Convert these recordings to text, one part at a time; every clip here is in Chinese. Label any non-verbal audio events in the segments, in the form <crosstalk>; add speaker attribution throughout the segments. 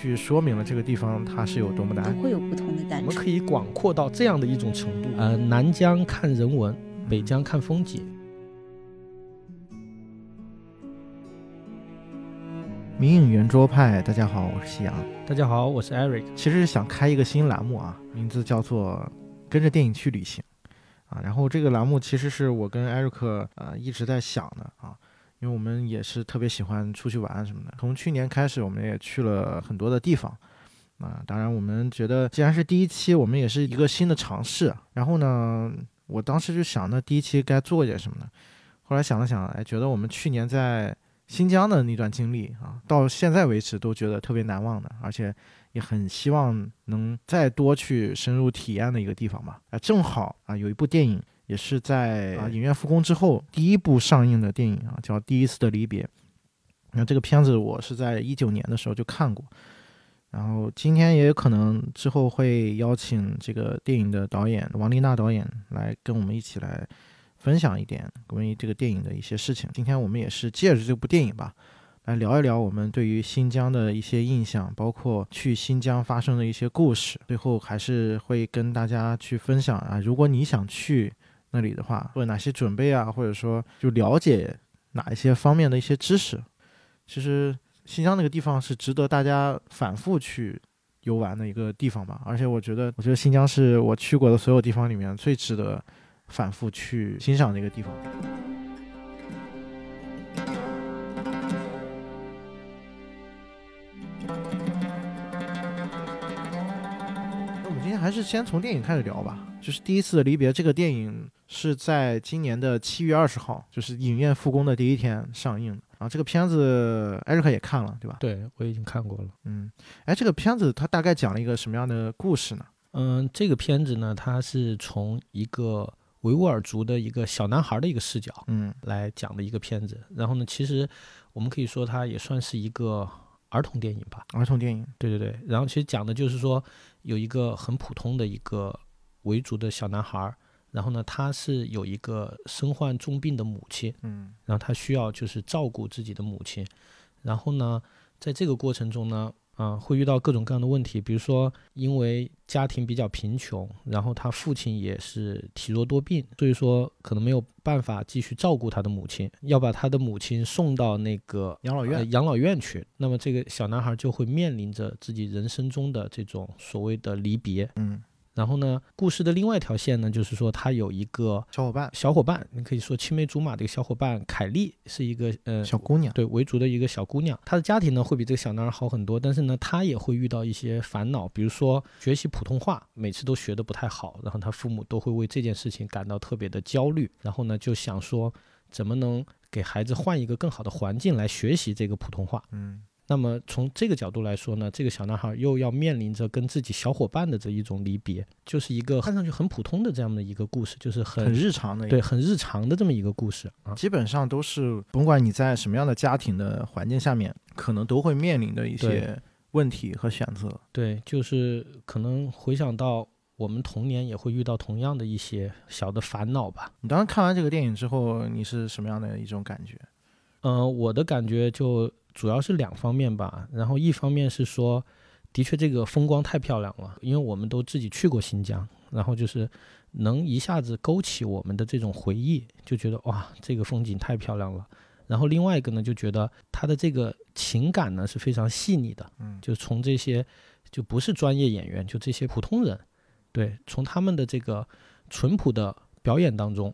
Speaker 1: 句说明了这个地方它是有多么的
Speaker 2: 都会有不同的感受。
Speaker 3: 我们可以广阔到这样的一种程度，呃，南疆看人文，北疆看风景。
Speaker 1: 名影圆桌派，大家好，我是夕阳。
Speaker 3: 大家好，我是 Eric。
Speaker 1: 其实想开一个新栏目啊，名字叫做“跟着电影去旅行”啊。然后这个栏目其实是我跟 Eric 呃一直在想的啊，因为我们也是特别喜欢出去玩什么的。从去年开始，我们也去了很多的地方啊。当然，我们觉得既然是第一期，我们也是一个新的尝试。然后呢，我当时就想，那第一期该做点什么呢？后来想了想，哎，觉得我们去年在新疆的那段经历啊，到现在为止都觉得特别难忘的，而且也很希望能再多去深入体验的一个地方吧。啊，正好啊，有一部电影也是在啊影院复工之后第一部上映的电影啊，叫《第一次的离别》。那这个片子我是在一九年的时候就看过，然后今天也有可能之后会邀请这个电影的导演王丽娜导演来跟我们一起来。分享一点关于这个电影的一些事情。今天我们也是借着这部电影吧，来聊一聊我们对于新疆的一些印象，包括去新疆发生的一些故事。最后还是会跟大家去分享啊，如果你想去那里的话，做哪些准备啊，或者说就了解哪一些方面的一些知识。其实新疆那个地方是值得大家反复去游玩的一个地方吧。而且我觉得，我觉得新疆是我去过的所有地方里面最值得。反复去欣赏的一个地方。那我们今天还是先从电影开始聊吧。就是第一次离别，这个电影是在今年的七月二十号，就是影院复工的第一天上映的。然后这个片子艾瑞克也看了，对吧？
Speaker 3: 对，我已经看过了。
Speaker 1: 嗯，哎，这个片子它大概讲了一个什么样的故事呢？
Speaker 3: 嗯，这个片子呢，它是从一个。维吾尔族的一个小男孩的一个视角，
Speaker 1: 嗯，
Speaker 3: 来讲的一个片子。然后呢，其实我们可以说它也算是一个儿童电影吧。
Speaker 1: 儿童电影，
Speaker 3: 对对对。然后其实讲的就是说，有一个很普通的一个维族的小男孩，然后呢，他是有一个身患重病的母亲，
Speaker 1: 嗯，
Speaker 3: 然后他需要就是照顾自己的母亲。然后呢，在这个过程中呢。啊，会遇到各种各样的问题，比如说因为家庭比较贫穷，然后他父亲也是体弱多病，所以说可能没有办法继续照顾他的母亲，要把他的母亲送到那个
Speaker 1: 养老院
Speaker 3: 养老院去。那么这个小男孩就会面临着自己人生中的这种所谓的离别。
Speaker 1: 嗯。
Speaker 3: 然后呢，故事的另外一条线呢，就是说他有一个
Speaker 1: 小伙伴，
Speaker 3: 小伙伴，你可以说青梅竹马的一个小伙伴凯莉是一个呃
Speaker 1: 小姑娘，
Speaker 3: 对维族的一个小姑娘。她的家庭呢会比这个小男孩好很多，但是呢，她也会遇到一些烦恼，比如说学习普通话每次都学的不太好，然后她父母都会为这件事情感到特别的焦虑，然后呢就想说怎么能给孩子换一个更好的环境来学习这个普通话，
Speaker 1: 嗯。
Speaker 3: 那么从这个角度来说呢，这个小男孩又要面临着跟自己小伙伴的这一种离别，就是一个看上去很普通的这样的一个故事，就是很
Speaker 1: 很日常的，
Speaker 3: 对，很日常的这么一个故事啊。
Speaker 1: 基本上都是甭管你在什么样的家庭的环境下面，可能都会面临的一些问题和选择。
Speaker 3: 对，就是可能回想到我们童年也会遇到同样的一些小的烦恼吧。
Speaker 1: 你当时看完这个电影之后，你是什么样的一种感觉？
Speaker 3: 嗯，我的感觉就。主要是两方面吧，然后一方面是说，的确这个风光太漂亮了，因为我们都自己去过新疆，然后就是能一下子勾起我们的这种回忆，就觉得哇，这个风景太漂亮了。然后另外一个呢，就觉得他的这个情感呢是非常细腻的，
Speaker 1: 嗯，
Speaker 3: 就从这些就不是专业演员，就这些普通人，对，从他们的这个淳朴的表演当中，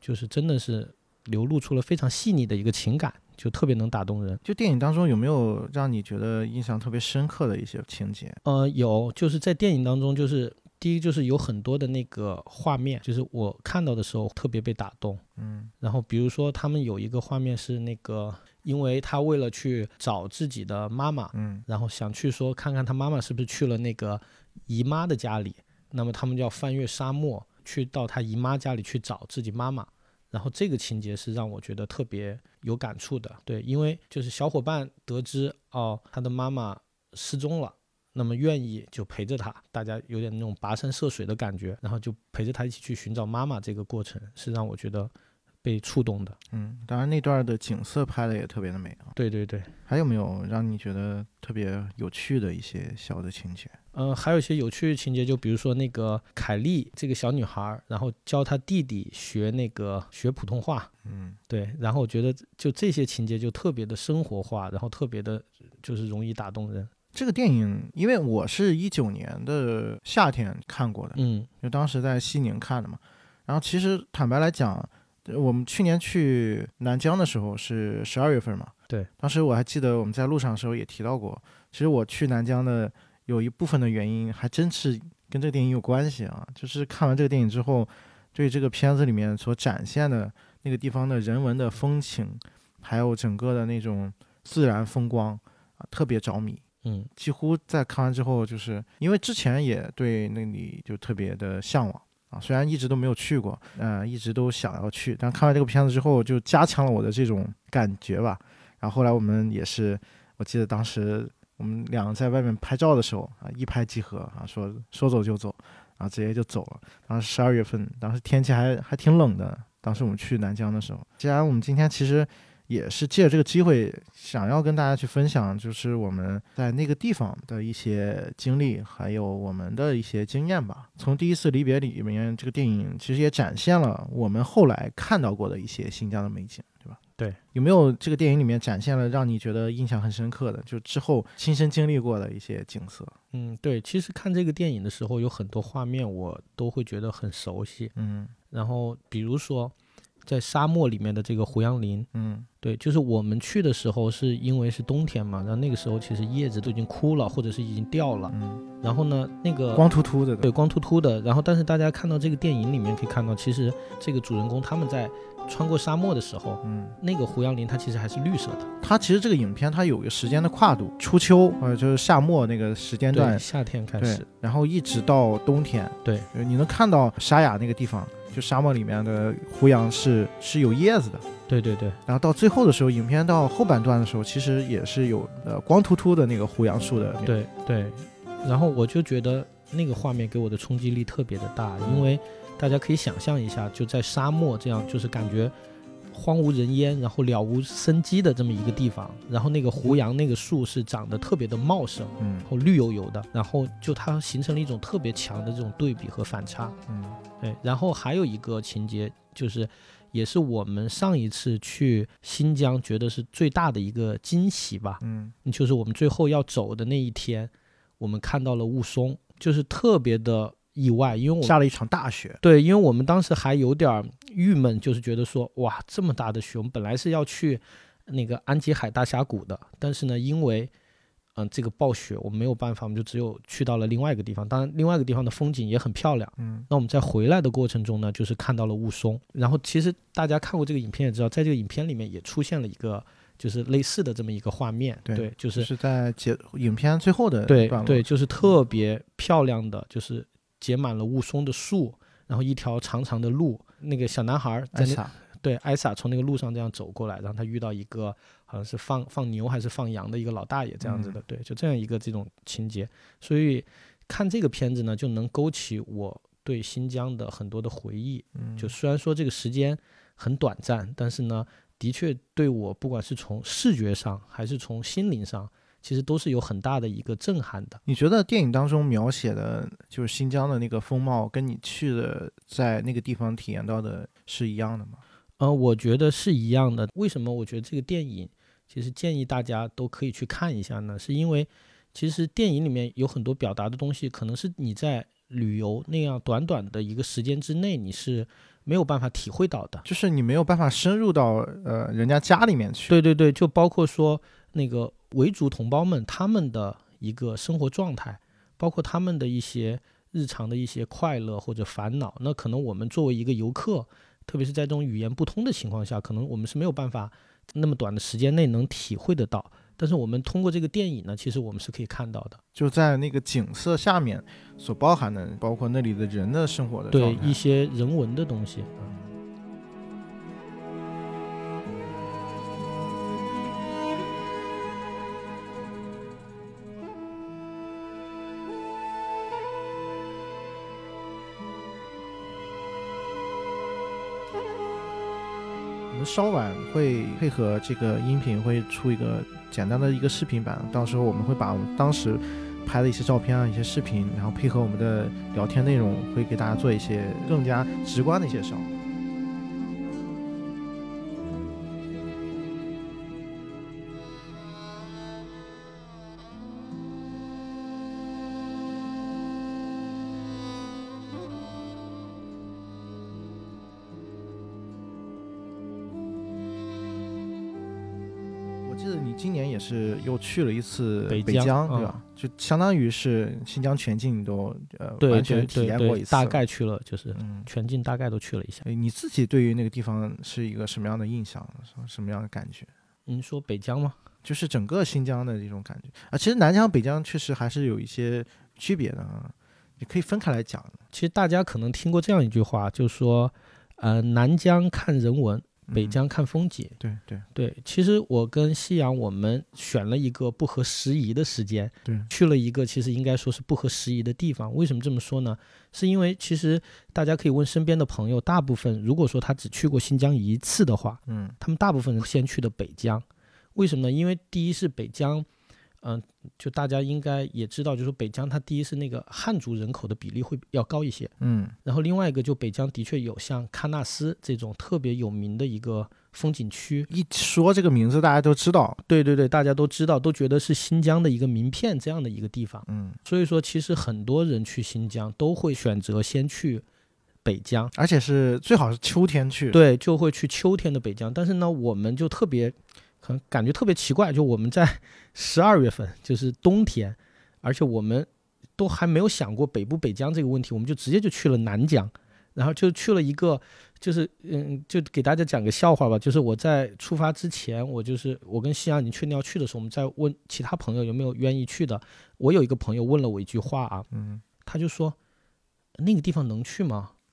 Speaker 3: 就是真的是流露出了非常细腻的一个情感。就特别能打动人。
Speaker 1: 就电影当中有没有让你觉得印象特别深刻的一些情节？
Speaker 3: 呃，有，就是在电影当中，就是第一就是有很多的那个画面，就是我看到的时候特别被打动。
Speaker 1: 嗯，
Speaker 3: 然后比如说他们有一个画面是那个，因为他为了去找自己的妈妈，
Speaker 1: 嗯，
Speaker 3: 然后想去说看看他妈妈是不是去了那个姨妈的家里，那么他们就要翻越沙漠去到他姨妈家里去找自己妈妈。然后这个情节是让我觉得特别有感触的，对，因为就是小伙伴得知哦他的妈妈失踪了，那么愿意就陪着他，大家有点那种跋山涉水的感觉，然后就陪着他一起去寻找妈妈，这个过程是让我觉得被触动的。
Speaker 1: 嗯，当然那段的景色拍的也特别的美啊。
Speaker 3: 对对对，
Speaker 1: 还有没有让你觉得特别有趣的一些小的情节？
Speaker 3: 呃，还有一些有趣的情节，就比如说那个凯莉这个小女孩儿，然后教她弟弟学那个学普通话，
Speaker 1: 嗯
Speaker 3: 对，然后我觉得就这些情节就特别的生活化，然后特别的就是容易打动人。
Speaker 1: 这个电影，因为我是一九年的夏天看过的，
Speaker 3: 嗯
Speaker 1: 就当时在西宁看的嘛。然后其实坦白来讲，呃我们去年去南疆的时候是十二月份嘛，
Speaker 3: 对，
Speaker 1: 当时我还记得我们在路上的时候也提到过，其实我去南疆的有一部分的原因还真是跟这个电影有关系啊，就是看完这个电影之后，对这个片子里面所展现的那个地方的人文的风情，还有整个的那种自然风光啊，特别着迷。
Speaker 3: 嗯
Speaker 1: 几乎在看完之后，就是因为之前也对那里就特别的向往啊，虽然一直都没有去过，呃，一直都想要去，但看完这个片子之后，就加强了我的这种感觉吧。然后后来我们也是，我记得当时我们两个在外面拍照的时候啊，一拍即合啊，说说走就走，然后直接就走了。当时十二月份，当时天气还还挺冷的，当时我们去南疆的时候。既然我们今天其实也是借这个机会，想要跟大家去分享，就是我们在那个地方的一些经历，还有我们的一些经验吧。从第一次离别里面，这个电影其实也展现了我们后来看到过的一些新疆的美景，对吧？
Speaker 3: 对，
Speaker 1: 有没有这个电影里面展现了让你觉得印象很深刻的，就之后亲身经历过的一些景色？
Speaker 3: 嗯，对，其实看这个电影的时候，有很多画面我都会觉得很熟悉。
Speaker 1: 嗯
Speaker 3: 然后比如说在沙漠里面的这个胡杨林，
Speaker 1: 嗯
Speaker 3: 对，就是我们去的时候是因为是冬天嘛，然后那个时候其实叶子都已经枯了，或者是已经掉了。
Speaker 1: 嗯，
Speaker 3: 然后呢，那个
Speaker 1: 光秃秃的，
Speaker 3: 对，光秃秃的。然后，但是大家看到这个电影里面可以看到，其实这个主人公他们在穿过沙漠的时候，
Speaker 1: 嗯。
Speaker 3: 那个胡杨林它其实还是绿色的。
Speaker 1: 它其实这个影片它有一个时间的跨度，初秋呃就是夏末那个时间，段，
Speaker 3: 夏天开始，，
Speaker 1: 然后一直到冬天，
Speaker 3: 对，
Speaker 1: 呃你能看到沙雅那个地方，就沙漠里面的胡杨是是有叶子的，
Speaker 3: 对对对，
Speaker 1: 然后到最后的时候，影片到后半段的时候，其实也是有呃光秃秃的那个胡杨树的，，
Speaker 3: 对对。然后我就觉得那个画面给我的冲击力特别的大，因为大家可以想象一下，就在沙漠这样，就是感觉荒无人烟，然后了无生机的这么一个地方，然后那个胡杨那个树是长得特别的茂盛，
Speaker 1: 嗯。
Speaker 3: 然后绿油油的，然后就它形成了一种特别强的这种对比和反差。
Speaker 1: 嗯。
Speaker 3: 对，然后还有一个情节就是，也是我们上一次去新疆觉得是最大的一个惊喜吧，
Speaker 1: 嗯。
Speaker 3: 就是我们最后要走的那一天，我们看到了雾凇，就是特别的意外，因为我
Speaker 1: 下了一场大雪，
Speaker 3: 对，因为我们当时还有点儿郁闷，就是觉得说，哇，这么大的雪，我们本来是要去那个安吉海大峡谷的，但是呢，因为嗯、这个暴雪，我们没有办法，我们就只有去到了另外一个地方。当然，另外一个地方的风景也很漂亮。
Speaker 1: 嗯
Speaker 3: 那我们在回来的过程中呢，就是看到了雾凇。然后其实大家看过这个影片也知道，在这个影片里面也出现了一个就是类似的这么一个画面，
Speaker 1: 对
Speaker 3: 就
Speaker 1: 就是是在结影片最后的
Speaker 3: 对对，就是特别漂亮的，就是结满了雾凇的树，然后一条长长的路。那个小男孩在那
Speaker 1: 艾萨，
Speaker 3: 对艾萨从那个路上这样走过来，然后他遇到一个好像是放放牛还是放羊的一个老大爷这样子的，对，就这样一个这种情节。所以看这个片子呢，就能勾起我对新疆的很多的回忆。
Speaker 1: 嗯
Speaker 3: 就虽然说这个时间很短暂，但是呢，的确对我不管是从视觉上还是从心灵上，其实都是有很大的一个震撼的。
Speaker 1: 你觉得电影当中描写的就是新疆的那个风貌，跟你去的在那个地方体验到的是一样的吗？
Speaker 3: 呃，我觉得是一样的。为什么我觉得这个电影其实建议大家都可以去看一下呢？是因为其实电影里面有很多表达的东西，可能是你在旅游那样短短的一个时间之内，你是没有办法体会到的。
Speaker 1: 就是你没有办法深入到呃人家家里面去。
Speaker 3: 对对对，就包括说那个维族同胞们他们的一个生活状态，包括他们的一些日常的一些快乐或者烦恼，那可能我们作为一个游客，特别是在这种语言不通的情况下，可能我们是没有办法那么短的时间内能体会得到。但是我们通过这个电影呢，其实我们是可以看到的，
Speaker 1: 就在那个景色下面所包含的，包括那里的人的生活的。
Speaker 3: 对一些人文的东西。嗯
Speaker 1: 稍晚会配合这个音频会出一个简单的一个视频版，到时候我们会把我们当时拍的一些照片啊、一些视频，然后配合我们的聊天内容，会给大家做一些更加直观的介绍。又去了一次
Speaker 3: 北
Speaker 1: 北
Speaker 3: 疆
Speaker 1: 对吧？就相当于是新疆全境都呃完全体验过一，次。
Speaker 3: 大概去了，就是
Speaker 1: 嗯，
Speaker 3: 全境大概都去了一下。
Speaker 1: 哎你自己对于那个地方是一个什么样的印象？什么样的感觉？
Speaker 3: 您说北疆吗？
Speaker 1: 就是整个新疆的这种感觉啊。其实南疆、北疆确实还是有一些区别的啊，你可以分开来讲。
Speaker 3: 其实大家可能听过这样一句话，就是说，呃，南疆看人文，北
Speaker 1: 嗯
Speaker 3: 疆看风景。
Speaker 1: 对对
Speaker 3: 对，其实我跟夕阳我们选了一个不合时宜的时间，
Speaker 1: 对，
Speaker 3: 去了一个其实应该说是不合时宜的地方。为什么这么说呢？是因为其实大家可以问身边的朋友，大部分如果说他只去过新疆一次的话，
Speaker 1: 嗯
Speaker 3: 他们大部分人先去的北疆，为什么呢？因为第一是北疆，嗯、就大家应该也知道，就是北疆它第一是那个汉族人口的比例会要高一些，
Speaker 1: 嗯
Speaker 3: 然后另外一个就北疆的确有像喀纳斯这种特别有名的一个风景区，
Speaker 1: 一说这个名字大家都知道。
Speaker 3: 对对对，大家都知道，都觉得是新疆的一个名片这样的一个地方，
Speaker 1: 嗯，
Speaker 3: 所以说其实很多人去新疆都会选择先去北疆，
Speaker 1: 而且是最好是秋天去。，
Speaker 3: 对，就会去秋天的北疆。但是呢，我们就特别，可能感觉特别奇怪，就我们在十二月份，就是冬天，而且我们都还没有想过北部北疆这个问题，我们就直接就去了南疆，然后就去了一个，就是嗯，就给大家讲个笑话吧，就是我在出发之前，我就是我跟夕阳已经确定要去的时候，我们在问其他朋友有没有愿意去的。我有一个朋友问了我一句话啊，
Speaker 1: 嗯
Speaker 3: 他就说那个地方能去吗？<laughs>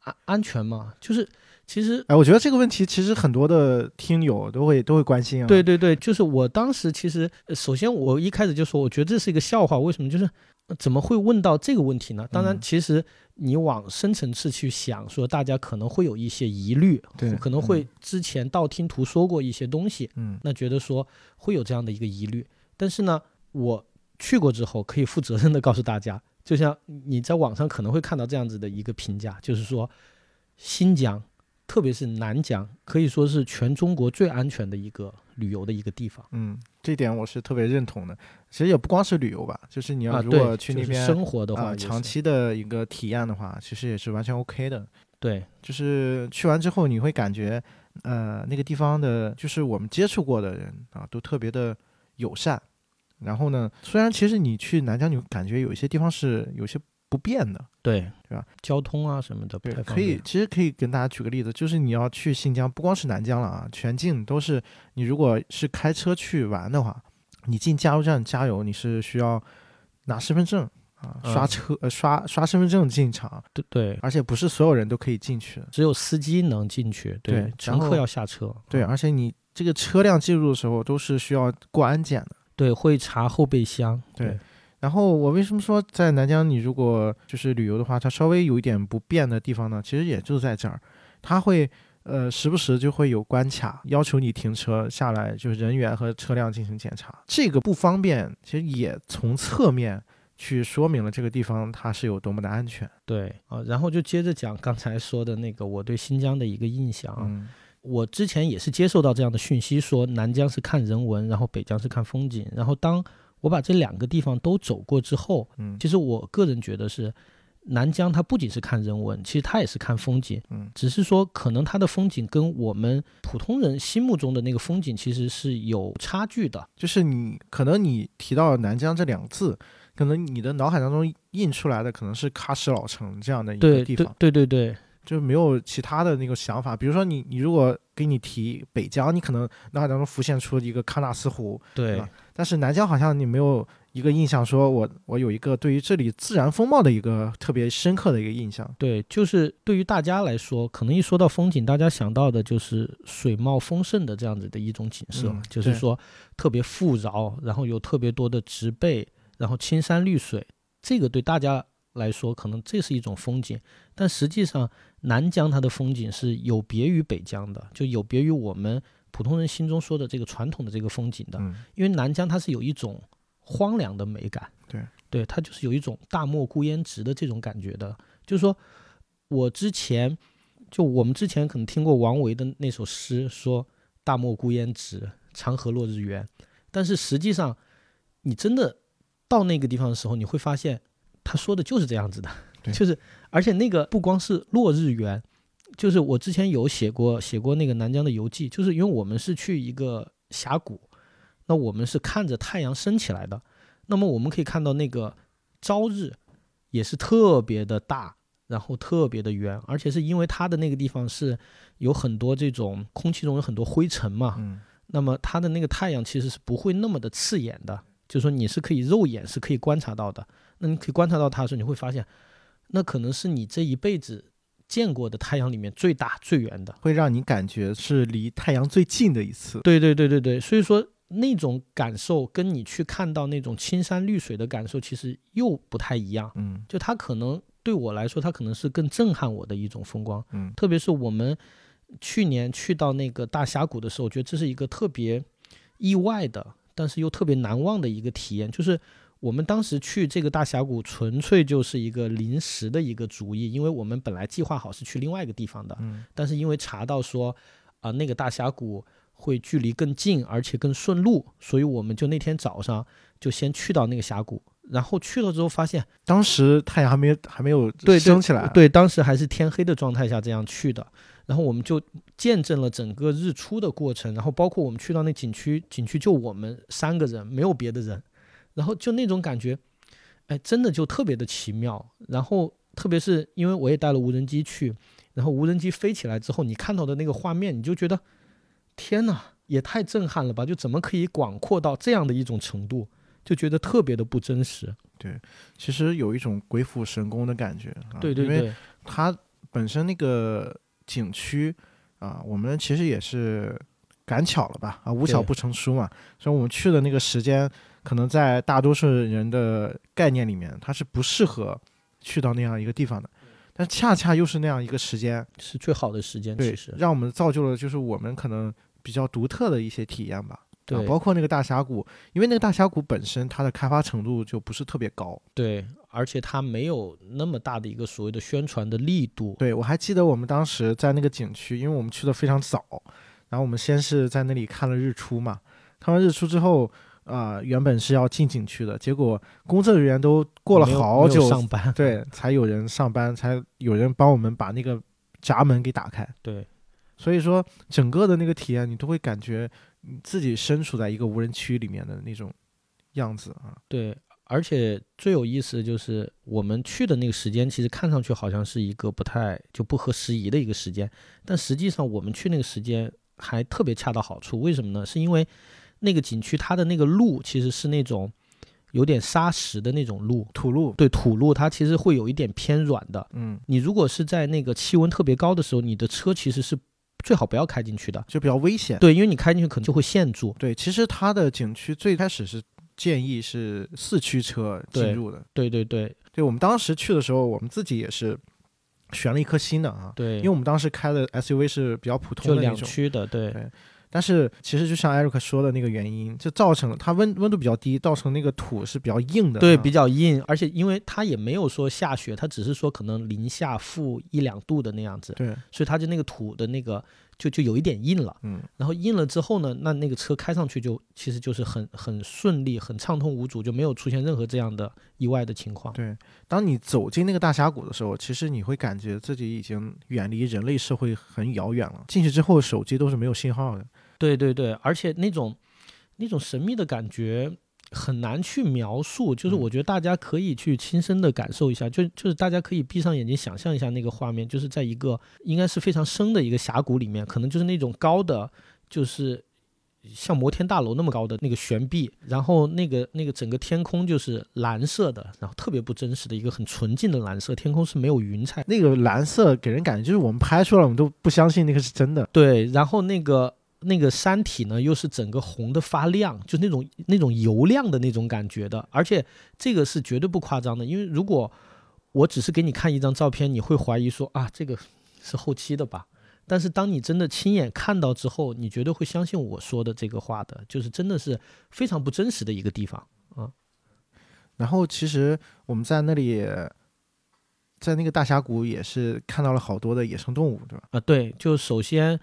Speaker 3: 安安全吗？就是其实
Speaker 1: 哎，我觉得这个问题其实很多的听友都会都会关心啊。
Speaker 3: 对对对，就是我当时其实呃首先我一开始就说，我觉得这是一个笑话，为什么？就是呃怎么会问到这个问题呢？当然
Speaker 1: 嗯，
Speaker 3: 其实你往深层次去想，说大家可能会有一些疑虑，
Speaker 1: 对
Speaker 3: 可能会之前道听途说过一些东西，
Speaker 1: 嗯
Speaker 3: 那觉得说会有这样的一个疑虑。但是呢，我去过之后，可以负责任的告诉大家，就像你在网上可能会看到这样子的一个评价，就是说新疆，特别是南疆，可以说是全中国最安全的一个旅游的一个地方。
Speaker 1: 嗯，这点我是特别认同的。其实也不光是旅游吧，就是你要
Speaker 3: 啊，
Speaker 1: 如果去那边
Speaker 3: 生活的话
Speaker 1: 长期的一个体验的话，其实也是完全 OK 的。
Speaker 3: 对
Speaker 1: 就是去完之后，你会感觉，呃，那个地方的，就是我们接触过的人啊，都特别的友善。然后呢，虽然其实你去南疆，你感觉有一些地方是有些不变的，
Speaker 3: 对
Speaker 1: 对吧？
Speaker 3: 交通啊什么的
Speaker 1: 可以，其实可以跟大家举个例子，就是你要去新疆，不光是南疆了啊，全境都是。你如果是开车去玩的话，你进加油站加油，你是需要拿身份证啊，刷
Speaker 3: 嗯
Speaker 1: 车、呃刷刷身份证进场，
Speaker 3: 对对，
Speaker 1: 而且不是所有人都可以进去。
Speaker 3: 只有司机能进去，
Speaker 1: 对
Speaker 3: 乘客要下车。
Speaker 1: 对，
Speaker 3: 嗯
Speaker 1: 而且你这个车辆进入的时候都是需要过安检的。
Speaker 3: 对，会查后备箱。
Speaker 1: 对然后我为什么说在南疆，你如果就是旅游的话，它稍微有一点不便的地方呢？其实也就在这儿，它会呃时不时就会有关卡要求你停车下来，就是人员和车辆进行检查。这个不方便，其实也从侧面去说明了这个地方它是有多么的安全。
Speaker 3: 对啊，然后就接着讲刚才说的那个我对新疆的一个印象啊。
Speaker 1: 嗯
Speaker 3: 我之前也是接受到这样的讯息，说南疆是看人文，然后北疆是看风景。然后当我把这两个地方都走过之后，
Speaker 1: 嗯
Speaker 3: 其实我个人觉得是南疆它不仅是看人文，其实它也是看风景。
Speaker 1: 嗯
Speaker 3: 只是说可能它的风景跟我们普通人心目中的那个风景其实是有差距的。
Speaker 1: 就是你可能你提到南疆这两个字，可能你的脑海当中印出来的可能是喀什老城这样的一个地方。
Speaker 3: 对对对
Speaker 1: 就没有其他的那个想法。比如说你，你如果给你提北疆，你可能脑海当中浮现出一个喀纳斯湖，
Speaker 3: 对
Speaker 1: 吧但是南疆好像你没有一个印象，说我我有一个对于这里自然风貌的一个特别深刻的一个印象。
Speaker 3: 对，就是对于大家来说，可能一说到风景，大家想到的就是水貌丰盛的这样子的一种景色，
Speaker 1: 嗯
Speaker 3: 就是说特别富饶，然后有特别多的植被，然后青山绿水，这个对大家来说，可能这是一种风景，但实际上南疆它的风景是有别于北疆的，就有别于我们普通人心中说的这个传统的这个风景的。
Speaker 1: 嗯
Speaker 3: 因为南疆它是有一种荒凉的美感，
Speaker 1: 对
Speaker 3: 对，它就是有一种大漠孤烟直的这种感觉的。就是说我之前就我们之前可能听过王维的那首诗，说“大漠孤烟直，长河落日圆”，但是实际上你真的到那个地方的时候，你会发现他说的就是这样子的，就是而且那个不光是落日圆。就是我之前有写过写过那个南疆的游记，就是因为我们是去一个峡谷，那我们是看着太阳升起来的，那么我们可以看到那个朝日也是特别的大，然后特别的圆，而且是因为它的那个地方是有很多这种空气中有很多灰尘嘛，
Speaker 1: 嗯
Speaker 3: 那么它的那个太阳其实是不会那么的刺眼的，就是说你是可以肉眼是可以观察到的。那你可以观察到它的时候，你会发现，那可能是你这一辈子见过的太阳里面最大最圆的。
Speaker 1: 会让你感觉是离太阳最近的一次。
Speaker 3: 对对对对对，所以说那种感受跟你去看到那种青山绿水的感受其实又不太一样。
Speaker 1: 嗯
Speaker 3: 就它可能对我来说，它可能是更震撼我的一种风光。
Speaker 1: 嗯
Speaker 3: 特别是我们去年去到那个大峡谷的时候，我觉得这是一个特别意外的，但是又特别难忘的一个体验。就是我们当时去这个大峡谷，纯粹就是一个临时的一个主意，因为我们本来计划好是去另外一个地方的，
Speaker 1: 嗯
Speaker 3: 但是因为查到说啊、那个大峡谷会距离更近，而且更顺路，所以我们就那天早上就先去到那个峡谷。然后去了之后发现，
Speaker 1: 当时太阳还没有还没有升起来，
Speaker 3: 对，当时还是天黑的状态下这样去的，然后我们就见证了整个日出的过程，然后包括我们去到那景区，景区就我们三个人，没有别的人，然后就那种感觉，哎，真的就特别的奇妙。然后特别是因为我也带了无人机去，然后无人机飞起来之后，你看到的那个画面，你就觉得，天哪，也太震撼了吧！就怎么可以广阔到这样的一种程度，就觉得特别的不真实。
Speaker 1: 对其实有一种鬼斧神工的感觉。
Speaker 3: 对对对，
Speaker 1: 它本身那个景区啊，我们其实也是赶巧了吧？啊，无巧不成书嘛。所以我们去的那个时间，可能在大多数人的概念里面，它是不适合去到那样一个地方的。但恰恰又是那样一个时间，
Speaker 3: 是最好的时间，
Speaker 1: 对
Speaker 3: 其实，
Speaker 1: 让我们造就了就是我们可能比较独特的一些体验吧。啊
Speaker 3: 对，
Speaker 1: 包括那个大峡谷，因为那个大峡谷本身它的开发程度就不是特别高。
Speaker 3: 对，而且它没有那么大的一个所谓的宣传的力度。
Speaker 1: 对我还记得我们当时在那个景区，因为我们去的非常早，然后我们先是在那里看了日出嘛，看完日出之后，啊、原本是要进景区的，结果工作人员都过了好久，
Speaker 3: 上班。
Speaker 1: 对，<laughs> 才有人上班，才有人帮我们把那个闸门给打开。
Speaker 3: 对
Speaker 1: 所以说，整个的那个体验，你都会感觉你自己身处在一个无人区里面的那种样子啊。
Speaker 3: 对，而且最有意思的就是我们去的那个时间，其实看上去好像是一个不太就不合时宜的一个时间，但实际上我们去那个时间还特别恰到好处。为什么呢？是因为那个景区它的那个路其实是那种有点沙石的那种路，
Speaker 1: 土路，
Speaker 3: 对土路，它其实会有一点偏软的。
Speaker 1: 嗯，
Speaker 3: 你如果是在那个气温特别高的时候，你的车其实是最好不要开进去的。
Speaker 1: 就比较危险。
Speaker 3: 对，因为你开进去可能就会陷住。
Speaker 1: 对，其实它的景区最开始是建议是四驱车进入的。
Speaker 3: 对对对
Speaker 1: 对，我们当时去的时候，我们自己也是选了一颗新的啊，
Speaker 3: 对，
Speaker 1: 因为我们当时开的 SUV 是比较普通的那种。
Speaker 3: 驱的，对
Speaker 1: 对但是其实就像艾瑞克说的那个原因，就造成了它温温度比较低，造成那个土是比较硬的啊。
Speaker 3: 对，比较硬，而且因为它也没有说下雪，它只是说可能零下负一两度的那样子，
Speaker 1: 对，
Speaker 3: 所以它就那个土的那个就就有一点硬了。
Speaker 1: 嗯，
Speaker 3: 然后硬了之后呢，那那个车开上去就其实就是很很顺利、很畅通无阻，就没有出现任何这样的意外的情况。
Speaker 1: 对。当你走进那个大峡谷的时候，其实你会感觉自己已经远离人类社会很遥远了。进去之后，手机都是没有信号的。
Speaker 3: 对对对，而且那种那种神秘的感觉很难去描述，就是
Speaker 1: 嗯
Speaker 3: 我觉得大家可以去亲身的感受一下，就就是大家可以闭上眼睛想象一下那个画面，就是在一个应该是非常深的一个峡谷里面，可能就是那种高的，就是像摩天大楼那么高的那个悬臂，然后那个那个整个天空就是蓝色的，然后特别不真实的一个很纯净的蓝色，天空是没有云彩。
Speaker 1: 那个蓝色给人感觉就是我们拍出来，我们都不相信那个是真的。
Speaker 3: 对，然后那个那个山体呢，又是整个红的发亮，就是那种那种油亮的那种感觉的，而且这个是绝对不夸张的，因为如果我只是给你看一张照片，你会怀疑说啊，这个是后期的吧？但是当你真的亲眼看到之后，你绝对会相信我说的这个话的，就是真的是非常不真实的一个地方啊。
Speaker 1: 然后其实我们在那里，在那个大峡谷也是看到了好多的野生动物，对吧？
Speaker 3: 啊，对，就首先，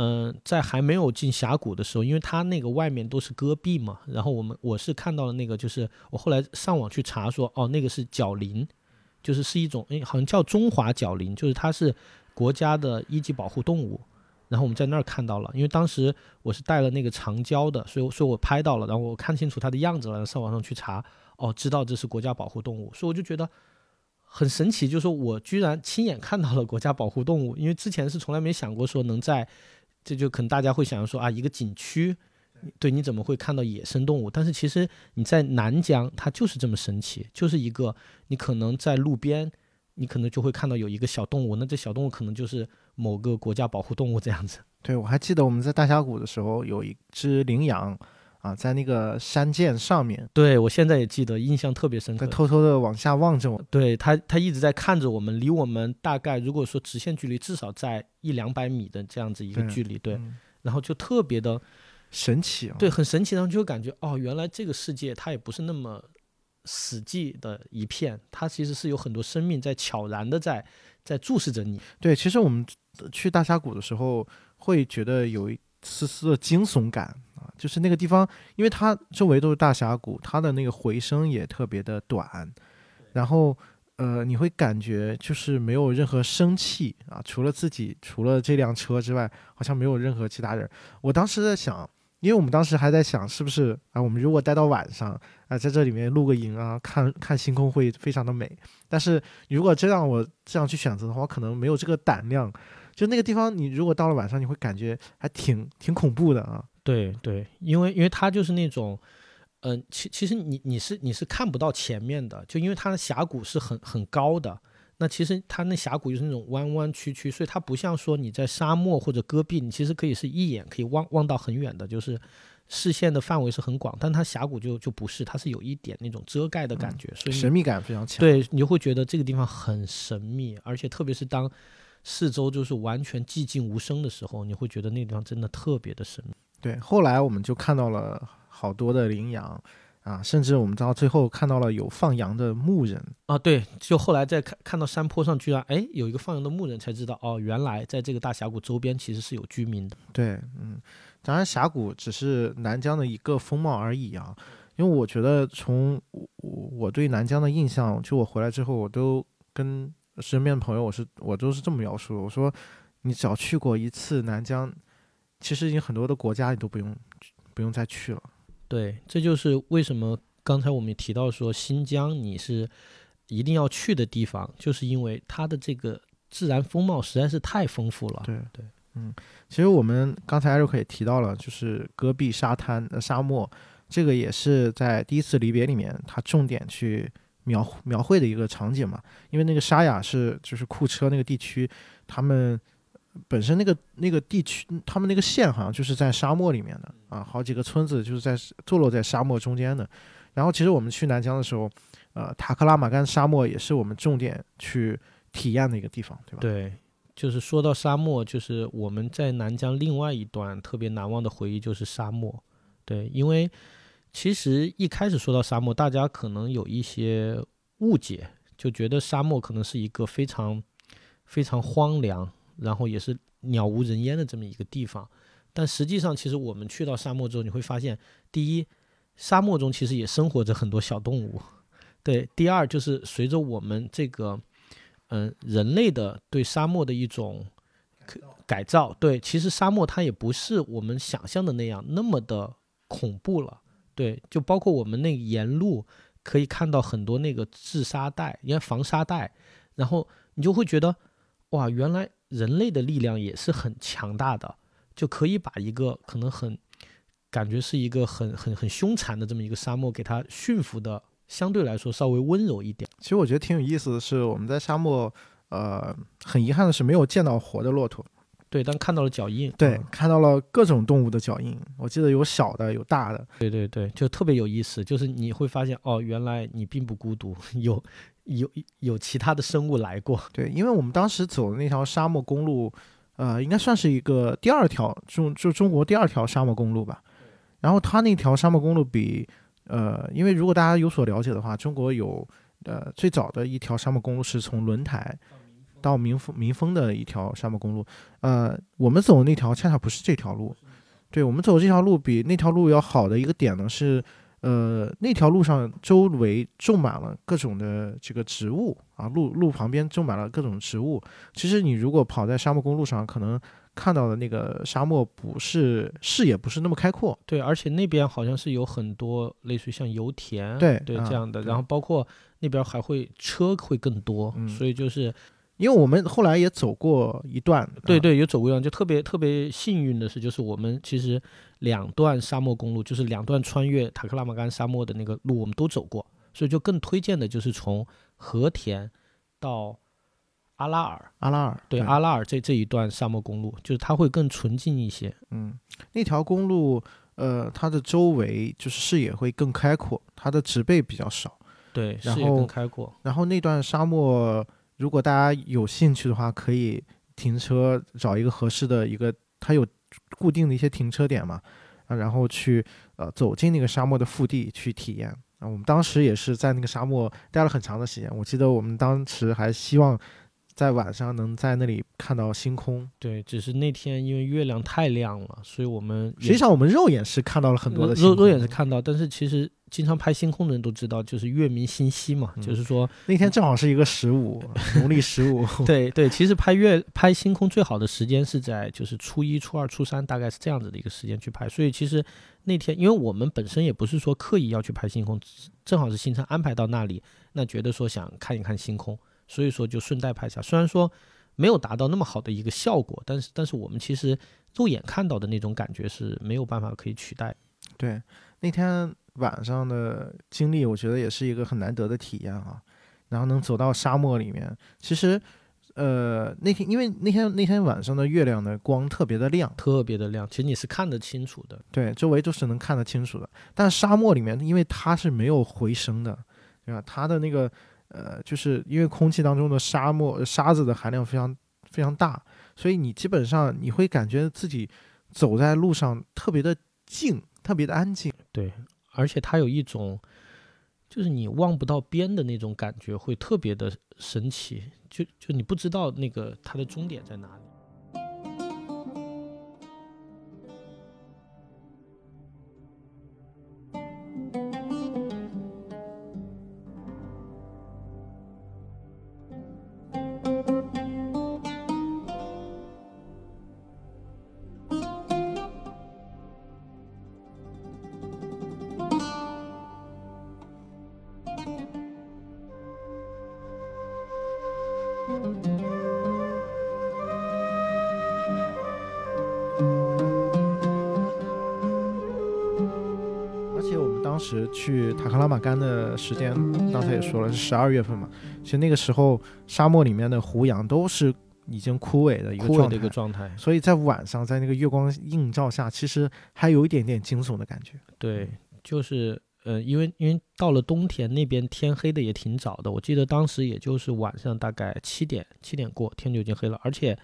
Speaker 3: 嗯，在还没有进峡谷的时候，因为它那个外面都是戈壁嘛，然后我们我是看到了那个，就是我后来上网去查说，哦，那个是角羚，就是是一种，哎，好像叫中华角羚，就是它是。国家的一级保护动物，然后我们在那儿看到了，因为当时我是带了那个长焦的，所以说我拍到了，然后我看清楚它的样子了，上网上去查，哦，知道这是国家保护动物，所以我就觉得很神奇，就是我居然亲眼看到了国家保护动物，因为之前是从来没想过说能在，这就可能大家会想说啊，一个景区，对，你怎么会看到野生动物？但是其实你在南疆，它就是这么神奇，就是一个你可能在路边。你可能就会看到有一个小动物，那这小动物可能就是某个国家保护动物这样子。
Speaker 1: 对，我还记得我们在大峡谷的时候，有一只羚羊啊，在那个山涧上面。
Speaker 3: 对，我现在也记得，印象特别深刻。
Speaker 1: 他偷偷的往下望着我。
Speaker 3: 对他，他一直在看着我们，离我们大概如果说直线距离，至少在一两百米的这样子一个距离。对，然后就特别的
Speaker 1: 神奇。
Speaker 3: 对，很神奇，然后就感觉哦，原来这个世界它也不是那么。死寂的一片，它其实是有很多生命在悄然的在在注视着你。
Speaker 1: 对，其实我们去大峡谷的时候，会觉得有一丝丝的惊悚感啊，就是那个地方，因为它周围都是大峡谷，它的那个回声也特别的短，然后呃，你会感觉就是没有任何生气啊，除了自己，除了这辆车之外，好像没有任何其他人。我当时在想。因为我们当时还在想，是不是啊？我们如果待到晚上啊，在这里面露个营啊，看看星空会非常的美。但是如果真让我这样去选择的话，我可能没有这个胆量。就那个地方，你如果到了晚上，你会感觉还挺挺恐怖的啊。
Speaker 3: 对对，因为因为它就是那种，嗯，其其实你你是你是看不到前面的，就因为它的峡谷是很很高的。那其实它那峡谷就是那种弯弯曲曲，所以它不像说你在沙漠或者戈壁，你其实可以是一眼可以望望到很远的，就是视线的范围是很广。但它峡谷就就不是，它是有一点那种遮盖的感觉，所以
Speaker 1: 神秘感非常强。
Speaker 3: 对你就会觉得这个地方很神秘，而且特别是当四周就是完全寂静无声的时候，你会觉得那地方真的特别的神秘。
Speaker 1: 对，后来我们就看到了好多的羚羊。啊，甚至我们到最后看到了有放羊的牧人
Speaker 3: 啊，对，就后来再看看到山坡上居然哎有一个放羊的牧人，才知道哦，原来在这个大峡谷周边其实是有居民的。
Speaker 1: 对，嗯，当然峡谷只是南疆的一个风貌而已啊，因为我觉得从我我对南疆的印象，就我回来之后，我都跟身边的朋友，我是我都是这么描述的，我说你只要去过一次南疆，其实已经很多的国家你都不用不用再去了。
Speaker 3: 对，这就是为什么刚才我们也提到说新疆你是一定要去的地方，就是因为它的这个自然风貌实在是太丰富了。
Speaker 1: 对
Speaker 3: 对，
Speaker 1: 嗯，其实我们刚才艾瑞克也提到了，就是戈壁沙滩、呃沙漠，这个也是在第一次离别里面他重点去描描绘的一个场景嘛。因为那个沙雅是就是库车那个地区，他们。本身那个那个地区，他们那个县好像就是在沙漠里面的啊，好几个村子就是在坐落在沙漠中间的。然后其实我们去南疆的时候，呃，塔克拉玛干沙漠也是我们重点去体验的一个地方，对吧？
Speaker 3: 对，就是说到沙漠，就是我们在南疆另外一段特别难忘的回忆就是沙漠。对，因为其实一开始说到沙漠，大家可能有一些误解，就觉得沙漠可能是一个非常非常荒凉。然后也是鸟无人烟的这么一个地方，但实际上，其实我们去到沙漠之后，你会发现，第一，沙漠中其实也生活着很多小动物，对；第二，就是随着我们这个，嗯，人类的对沙漠的一种改造，对，其实沙漠它也不是我们想象的那样那么的恐怖了，对，就包括我们那沿路可以看到很多那个治沙带，因为防沙带，然后你就会觉得，哇，原来。人类的力量也是很强大的，就可以把一个可能很感觉是一个很很很凶残的这么一个沙漠，给它驯服的相对来说稍微温柔一点。
Speaker 1: 其实我觉得挺有意思的是，我们在沙漠，呃，很遗憾的是没有见到活的骆驼。
Speaker 3: 对，但看到了脚印。
Speaker 1: 对，看到了各种动物的脚印。我记得有小的，有大的。
Speaker 3: 对对对，就特别有意思，就是你会发现，哦，原来你并不孤独，<laughs> 有。有有其他的生物来过。
Speaker 1: 对，因为我们当时走的那条沙漠公路，呃，应该算是一个第二条中就中国第二条沙漠公路吧。然后它那条沙漠公路比呃，因为如果大家有所了解的话，中国有呃最早的一条沙漠公路是从轮台到民丰民丰的一条沙漠公路，呃，我们走的那条恰恰不是这条路。对我们走这条路比那条路要好的一个点呢是。呃，那条路上周围种满了各种的这个植物啊，路路旁边种满了各种植物。其实你如果跑在沙漠公路上，可能看到的那个沙漠不是视野不是那么开阔。
Speaker 3: 对，而且那边好像是有很多类似于像油田，
Speaker 1: 对
Speaker 3: 对这样的，然后包括那边还会车会更多，所以就是。
Speaker 1: 因为我们后来也走过一段，
Speaker 3: 对对，也走过一段，就特别特别幸运的是，就是我们其实两段沙漠公路，就是两段穿越塔克拉玛干沙漠的那个路，我们都走过，所以就更推荐的就是从和田到阿拉尔，
Speaker 1: 阿拉尔，
Speaker 3: 对阿拉尔这这一段沙漠公路，就是它会更纯净一些。
Speaker 1: 嗯，那条公路，呃，它的周围就是视野会更开阔，它的植被比较少，
Speaker 3: 对，视野更开阔。
Speaker 1: 然后那段沙漠。如果大家有兴趣的话，可以停车找一个合适的一个，它有固定的一些停车点嘛，啊，然后去呃走进那个沙漠的腹地去体验。啊，我们当时也是在那个沙漠待了很长的时间，我记得我们当时还希望在晚上能在那里看到星空。
Speaker 3: 对，只是那天因为月亮太亮了，所以我们
Speaker 1: 实际上我们肉眼是看到了很多的
Speaker 3: 肉肉眼是看到，但是其实。经常拍星空的人都知道，就是月明星稀嘛，就是说
Speaker 1: 那天正好是一个十五，<laughs> 农历十五。
Speaker 3: 对对，其实拍月拍星空最好的时间是在就是初一、初二、初三，大概是这样子的一个时间去拍。所以其实那天，因为我们本身也不是说刻意要去拍星空，正好是行程安排到那里，那觉得说想看一看星空，所以说就顺带拍下。虽然说没有达到那么好的一个效果，但是但是我们其实肉眼看到的那种感觉是没有办法可以取代。
Speaker 1: 对，那天。晚上的经历，我觉得也是一个很难得的体验啊。然后能走到沙漠里面，其实，呃，那天因为那天那天晚上的月亮的光特别的亮，
Speaker 3: 特别的亮，其实你是看得清楚的，
Speaker 1: 对，周围都是能看得清楚的。但沙漠里面，因为它是没有回声的，对吧？它的那个，呃，就是因为空气当中的沙漠沙子的含量非常非常大，所以你基本上你会感觉自己走在路上特别的静，特别的安静，
Speaker 3: 对。而且它有一种，就是你望不到边的那种感觉，会特别的神奇。就就你不知道那个它的终点在哪里。
Speaker 1: 拉玛干的时间，刚才也说了是十二月份嘛。其实那个时候沙漠里面的胡杨都是已经枯萎的一个
Speaker 3: 状态，一个状态。
Speaker 1: 所以在晚上，在那个月光映照下，其实还有一点点惊悚的感觉。
Speaker 3: 对，就是呃，因为因为到了冬天，那边天黑的也挺早的。我记得当时也就是晚上大概七点，七点过天就已经黑了。而且，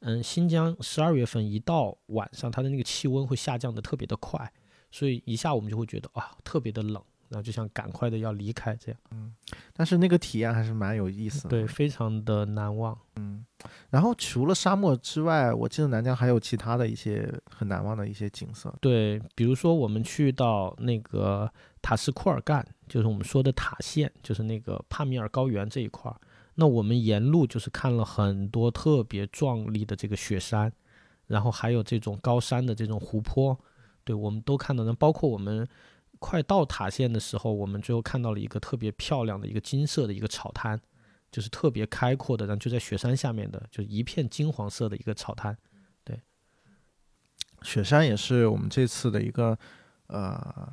Speaker 3: 嗯，新疆十二月份一到晚上，它的那个气温会下降的特别的快。所以一下我们就会觉得啊，特别的冷，然后就想赶快的要离开这样。
Speaker 1: 嗯，但是那个体验还是蛮有意思的，
Speaker 3: 对，非常的难忘。
Speaker 1: 嗯，然后除了沙漠之外，我记得南疆还有其他的一些很难忘的一些景色。
Speaker 3: 对，比如说我们去到那个塔什库尔干，就是我们说的塔县，就是那个帕米尔高原这一块儿。那我们沿路就是看了很多特别壮丽的这个雪山，然后还有这种高山的这种湖泊。对，我们都看到，那包括我们快到塔县的时候，我们最后看到了一个特别漂亮的一个金色的一个草滩，就是特别开阔的，然后就在雪山下面的，就一片金黄色的一个草滩。对，
Speaker 1: 雪山也是我们这次的一个，呃，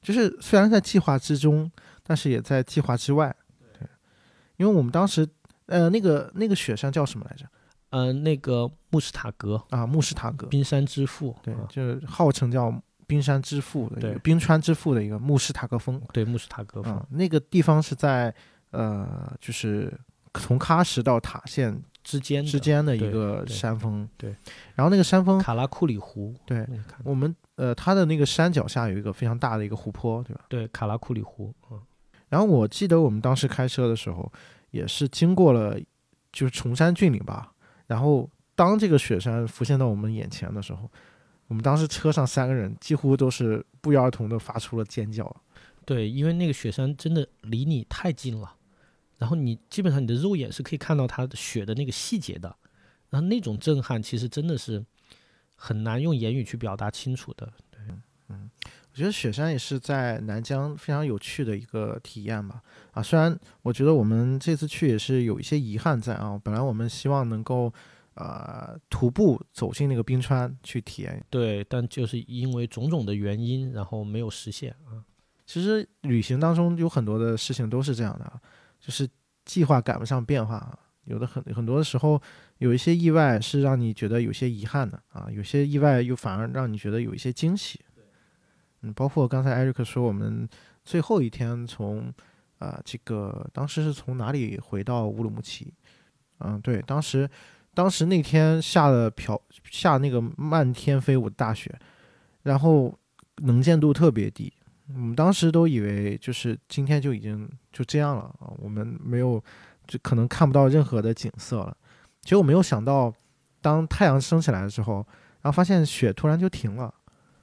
Speaker 1: 就是虽然在计划之中，但是也在计划之外。对，因为我们当时，呃，那个那个雪山叫什么来着？
Speaker 3: 嗯，那个穆斯塔格
Speaker 1: 啊，穆斯塔格，
Speaker 3: 冰山之父，
Speaker 1: 对，就是号称叫冰山之父的，对，冰川之父的一个穆斯塔克峰，
Speaker 3: 对，穆斯塔克峰，
Speaker 1: 那个地方是在呃，就是从喀什到塔县
Speaker 3: 之间
Speaker 1: 之间的一个山峰。
Speaker 3: 对，
Speaker 1: 然后那个山峰，
Speaker 3: 卡拉库里湖，
Speaker 1: 对我们呃，它的那个山脚下有一个非常大的一个湖泊，对吧？
Speaker 3: 对卡拉库里湖，嗯，
Speaker 1: 然后我记得我们当时开车的时候，也是经过了就是崇山峻岭吧。然后当这个雪山浮现到我们眼前的时候，我们当时车上三个人几乎都是不约而同的发出了尖叫。
Speaker 3: 对，因为那个雪山真的离你太近了，然后你基本上你的肉眼是可以看到它的雪的那个细节的，然后那种震撼其实真的是很难用言语去表达清楚的。
Speaker 1: 对，嗯我觉得雪山也是在南疆非常有趣的一个体验吧。啊，虽然我觉得我们这次去也是有一些遗憾在啊，本来我们希望能够呃徒步走进那个冰川去体验。
Speaker 3: 对，但就是因为种种的原因，然后没有实现啊。
Speaker 1: 其实旅行当中有很多的事情都是这样的啊，就是计划赶不上变化啊。有的很很多的时候，有一些意外是让你觉得有些遗憾的啊，有些意外又反而让你觉得有一些惊喜。嗯，包括刚才艾瑞克说，我们最后一天从呃这个当时是从哪里回到乌鲁木齐？嗯，对，当时当时那天下了飘下那个漫天飞舞的大雪，然后能见度特别低。我们当时都以为就是今天就已经就这样了啊，我们没有就可能看不到任何的景色了。结果没有想到，当太阳升起来的时候，然后发现雪突然就停了。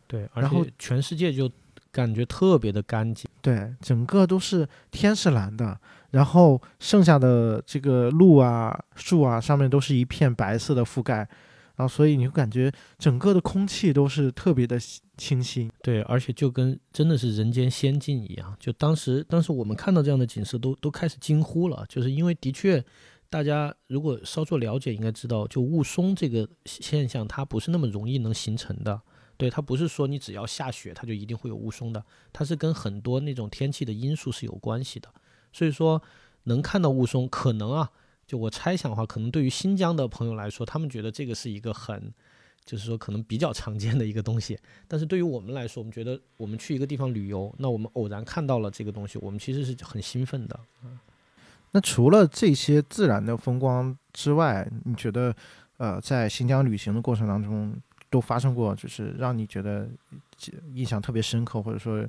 Speaker 3: 对，
Speaker 1: 然后
Speaker 3: 全世界就感觉特别的干净。
Speaker 1: 对，整个都是天是蓝的，然后剩下的这个路啊、树啊上面都是一片白色的覆盖，然后所以你就感觉整个的空气都是特别的清新。
Speaker 3: 对，而且就跟真的是人间仙境一样。就当时，当时我们看到这样的景色都，都开始惊呼了，就是因为的确，大家如果稍作了解，应该知道，就雾凇这个现象，它不是那么容易能形成的。对，它不是说你只要下雪，它就一定会有雾凇的，它是跟很多那种天气的因素是有关系的。所以说，能看到雾凇，可能啊，就我猜想的话，可能对于新疆的朋友来说，他们觉得这个是一个很，就是说可能比较常见的一个东西。但是对于我们来说，我们觉得我们去一个地方旅游，那我们偶然看到了这个东西，我们其实是很兴奋的。
Speaker 1: 那除了这些自然的风光之外，你觉得呃，在新疆旅行的过程当中，都发生过就是让你觉得印象特别深刻，或者说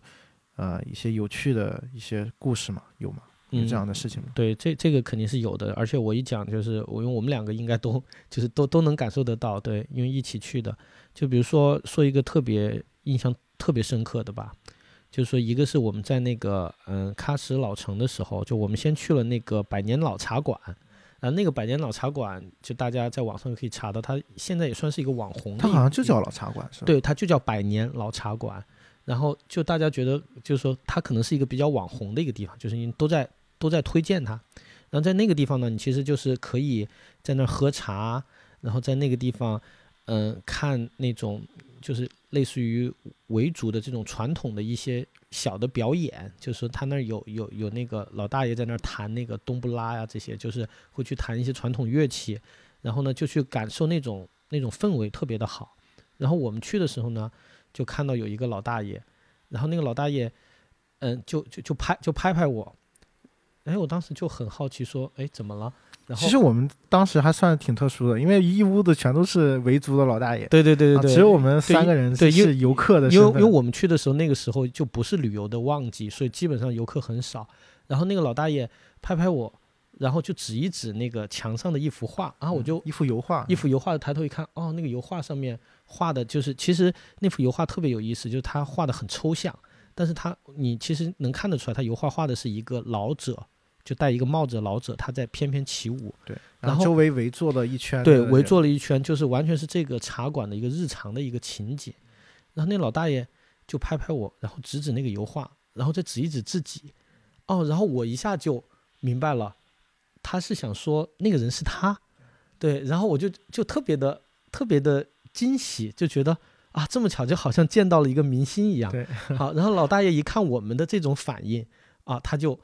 Speaker 1: 呃一些有趣的一些故事吗？有吗？有这样的事情吗？
Speaker 3: 对，这这个肯定是有的，而且我一讲就是我，因为我们两个应该都就是都都能感受得到，对，因为一起去的。就比如说说一个特别印象特别深刻的吧，就是说一个是我们在那个嗯喀什老城的时候，就我们先去了那个百年老茶馆，然后那个百年老茶馆就大家在网上可以查到，它现在也算是一个网红的，
Speaker 1: 它好像就叫老茶馆，是吧？
Speaker 3: 对，它就叫百年老茶馆。然后就大家觉得，就是说它可能是一个比较网红的一个地方，就是因为都在都在推荐它。然后在那个地方呢，你其实就是可以在那儿喝茶，然后在那个地方，嗯、看那种就是类似于维族的这种传统的一些小的表演，就是他那儿有有有那个老大爷在那儿弹那个冬不拉呀，这些就是会去弹一些传统乐器，然后呢就去感受那种那种氛围特别的好。然后我们去的时候呢，就看到有一个老大爷，然后那个老大爷，嗯，就就就拍就拍拍我，哎，我当时就很好奇说，哎，怎么了？然后
Speaker 1: 其实我们当时还算挺特殊的，因为一屋子全都是维族的老大爷，
Speaker 3: 对对对对对，
Speaker 1: 啊只有我们三个人
Speaker 3: 对因为
Speaker 1: 是游客的。
Speaker 3: 因为因为我们去的时候，那个时候就不是旅游的旺季，所以基本上游客很少。然后那个老大爷拍拍我，然后就指一指那个墙上的一幅画，然后我就
Speaker 1: 一幅油画，
Speaker 3: 一幅油画，抬头一看，哦，那个油画上面画的就是，其实那幅油画特别有意思，就是他画的很抽象，但是他你其实能看得出来，他油画画的是一个老者，就戴一个帽子的老者，他在翩翩起舞，
Speaker 1: 对，
Speaker 3: 然后
Speaker 1: 周围围坐了一圈，
Speaker 3: 对，围坐了一圈，就是完全是这个茶馆的一个日常的一个情景。然后那老大爷就拍拍我，然后指指那个油画，然后再指一指自己。哦，然后我一下就明白了，他是想说那个人是他。对，然后我就就特别的特别的惊喜，就觉得啊，这么巧，就好像见到了一个明星一样。
Speaker 1: 对，
Speaker 3: 好，然后老大爷一看我们的这种反应啊，他就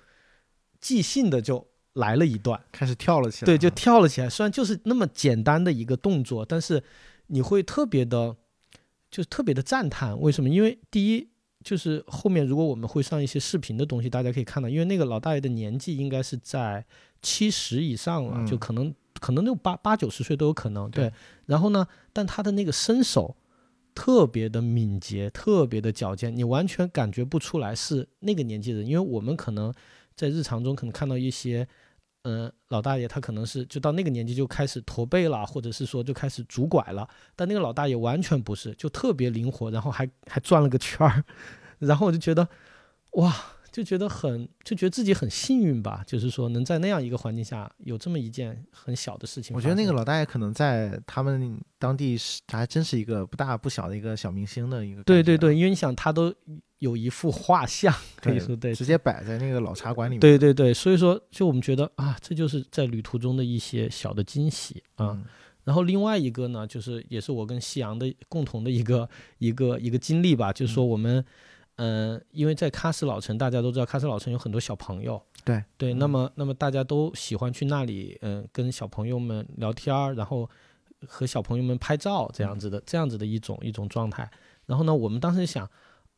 Speaker 3: 即兴的就来了一段。
Speaker 1: 开始跳了起来，
Speaker 3: 对，就跳了起来。虽然就是那么简单的一个动作，但是你会特别的，就是特别的赞叹。为什么？因为第一，就是后面如果我们会上一些视频的东西，大家可以看到，因为那个老大爷的年纪应该是在七十以上了，
Speaker 1: 嗯
Speaker 3: 就可能可能就八八九十岁都有可能。
Speaker 1: 对
Speaker 3: 对，然后呢，但他的那个身手特别的敏捷，特别的矫健，你完全感觉不出来是那个年纪的人，因为我们可能在日常中可能看到一些。嗯，老大爷他可能是就到那个年纪就开始驼背了，或者是说就开始拄拐了，但那个老大爷完全不是，就特别灵活，然后还还转了个圈儿，<laughs> 然后我就觉得，哇，就觉得很就觉得自己很幸运吧，就是说能在那样一个环境下有这么一件很小的事情。
Speaker 1: 我觉得那个老大爷可能在他们当地是还真是一个不大不小的一个小明星的一个。
Speaker 3: 对对，对，因为你想他都有一幅画像，可以说对，
Speaker 1: 直接摆在那个老茶馆里面。
Speaker 3: 对对对，所以说就我们觉得啊，这就是在旅途中的一些小的惊喜啊。
Speaker 1: 嗯，
Speaker 3: 然后另外一个呢，就是也是我跟夕阳的共同的一个一个一个经历吧，就是说我们，嗯、因为在喀什老城，大家都知道喀什老城有很多小朋友，
Speaker 1: 对
Speaker 3: 对，
Speaker 1: 嗯
Speaker 3: 那么那么大家都喜欢去那里，嗯、跟小朋友们聊天儿，然后和小朋友们拍照，这样子的、这样子的一种一种状态。然后呢，我们当时想。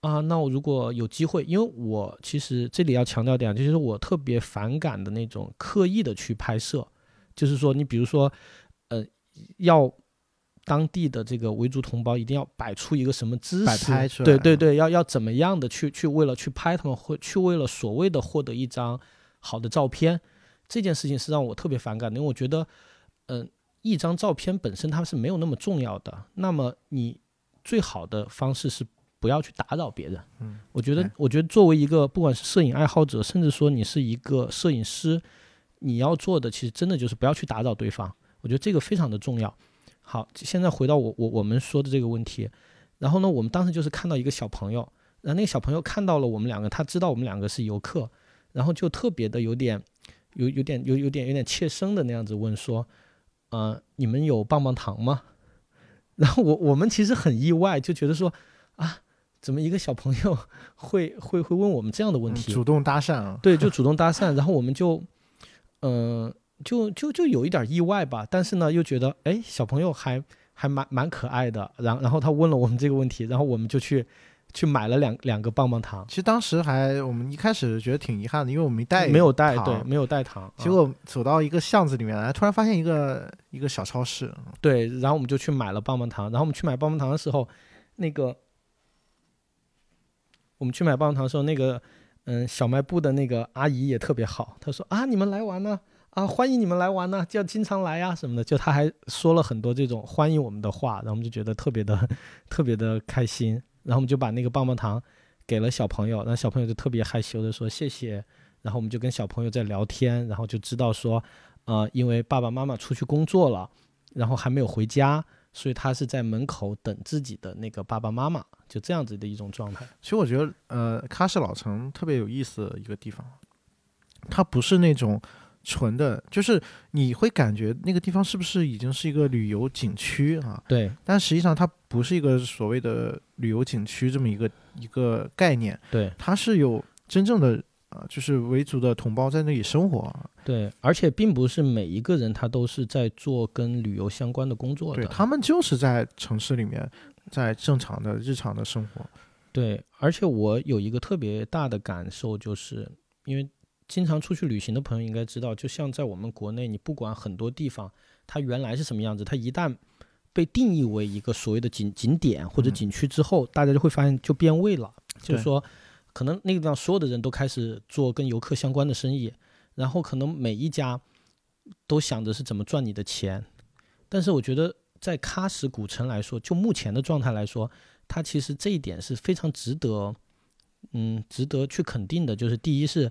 Speaker 3: 啊，那我如果有机会，因为我其实这里要强调点，就是我特别反感的那种刻意的去拍摄，就是说你比如说，呃，要当地的这个维族同胞一定要摆出一个什么姿
Speaker 1: 摆
Speaker 3: 势，对对对，要要怎么样的去去为了去拍他们，会去为了所谓的获得一张好的照片，这件事情是让我特别反感的，因为我觉得，嗯、一张照片本身它是没有那么重要的，那么你最好的方式是不要去打扰别人。
Speaker 1: 嗯，
Speaker 3: 我觉得，我觉得作为一个不管是摄影爱好者，甚至说你是一个摄影师，你要做的其实真的就是不要去打扰对方。我觉得这个非常的重要。好，现在回到我我我们说的这个问题，然后呢，我们当时就是看到一个小朋友，然后那个小朋友看到了我们两个，他知道我们两个是游客，然后就特别的有点有有点有有点有点怯生的那样子问说，呃，你们有棒棒糖吗？<laughs> 然后我我们其实很意外，就觉得说啊，怎么一个小朋友会会会问我们这样的问题？
Speaker 1: 嗯主动搭讪啊。
Speaker 3: 对，就主动搭讪，然后我们就，嗯、就就就有一点意外吧，但是呢，又觉得哎，小朋友还还蛮蛮可爱的，然后然后他问了我们这个问题，然后我们就去去买了两两个棒棒糖，
Speaker 1: 其实当时还我们一开始觉得挺遗憾的，因为我们没带
Speaker 3: 没有带，
Speaker 1: 糖
Speaker 3: 对，没有带糖，啊
Speaker 1: 结果走到一个巷子里面来，突然发现一个一个小超市，
Speaker 3: 对，然后我们就去买了棒棒糖，然后我们去买棒棒糖的时候，那个我们去买棒棒糖的时候，那个嗯小卖部的那个阿姨也特别好，她说啊你们来玩呢啊啊欢迎你们来玩呢，就要经常来呀、什么的，就他还说了很多这种欢迎我们的话，然后我们就觉得特别的特别的开心，然后我们就把那个棒棒糖给了小朋友，然后小朋友就特别害羞的说谢谢，然后我们就跟小朋友在聊天，然后就知道说呃因为爸爸妈妈出去工作了。然后还没有回家，所以他是在门口等自己的那个爸爸妈妈，就这样子的一种状态。
Speaker 1: 其实我觉得，呃，喀什老城特别有意思的一个地方，它不是那种纯的，就是你会感觉那个地方是不是已经是一个旅游景区啊？
Speaker 3: 对
Speaker 1: 但实际上它不是一个所谓的旅游景区这么一个一个概念，
Speaker 3: 对
Speaker 1: 它是有真正的啊、呃就是维族的同胞在那里生活啊，
Speaker 3: 对，而且并不是每一个人他都是在做跟旅游相关的工作的。
Speaker 1: 对他们就是在城市里面，在正常的日常的生活。
Speaker 3: 对，而且我有一个特别大的感受，就是因为经常出去旅行的朋友应该知道，就像在我们国内，你不管很多地方，它原来是什么样子，它一旦被定义为一个所谓的景景点或者
Speaker 1: 嗯。
Speaker 3: 景区之后，大家就会发现就变味了，就是说，可能那个地方所有的人都开始做跟游客相关的生意，然后可能每一家都想着是怎么赚你的钱，但是我觉得在喀什古城来说，就目前的状态来说，它其实这一点是非常值得，嗯，值得去肯定的。就是第一是，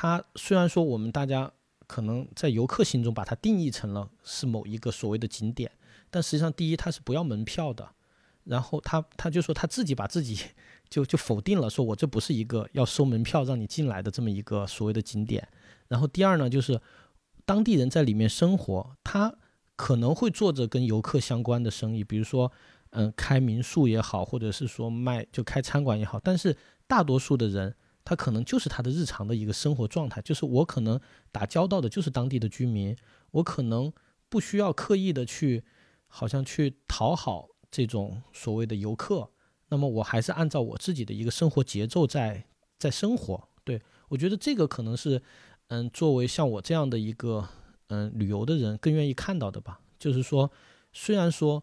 Speaker 3: 它虽然说我们大家可能在游客心中把它定义成了是某一个所谓的景点，但实际上第一它是不要门票的，然后他他就说他自己把自己就就否定了，说我这不是一个要收门票让你进来的这么一个所谓的景点。然后第二呢，就是当地人在里面生活，他可能会做着跟游客相关的生意，比如说，嗯，开民宿也好，或者是说卖就开餐馆也好。但是大多数的人，他可能就是他的日常的一个生活状态，就是我可能打交道的就是当地的居民，我可能不需要刻意的去，好像去讨好这种所谓的游客。那么我还是按照我自己的一个生活节奏在在生活。对我觉得这个可能是，嗯，作为像我这样的一个嗯旅游的人更愿意看到的吧。就是说，虽然说，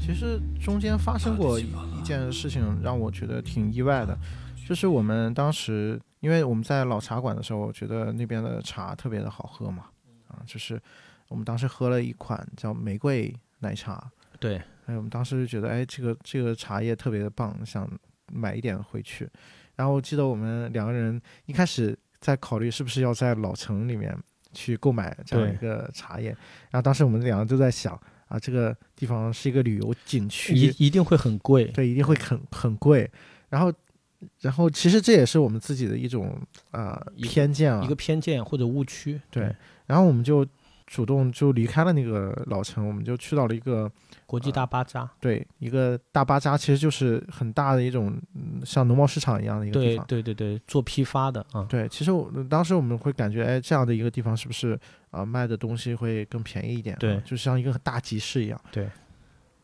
Speaker 1: 其实中间发生过一一件事情，让我觉得挺意外的，就是我们当时，因为我们在老茶馆的时候，我觉得那边的茶特别的好喝嘛，啊，就是我们当时喝了一款叫玫瑰奶茶，
Speaker 3: 对，
Speaker 1: 哎，我们当时就觉得，哎，这个这个茶叶特别的棒，想买一点回去。然后我记得我们两个人一开始在考虑是不是要在老城里面去购买这样一个茶叶，然后当时我们两个都在想，啊，这个地方是一个旅游景区，
Speaker 3: 一一定会很贵。
Speaker 1: 对，一定会很很贵。然后，然后其实这也是我们自己的一种呃偏见啊
Speaker 3: 一。个偏见或者误区。
Speaker 1: 对，然后我们就主动就离开了那个老城，我们就去到了一个
Speaker 3: 国际大巴扎。
Speaker 1: 对一个大巴扎，其实就是很大的一种嗯像农贸市场一样的一个地方。
Speaker 3: 对对对，做批发的啊。
Speaker 1: 对，其实我当时我们会感觉，哎，这样的一个地方是不是啊、卖的东西会更便宜一点、啊？
Speaker 3: 对
Speaker 1: 就像一个大集市一样。
Speaker 3: 对。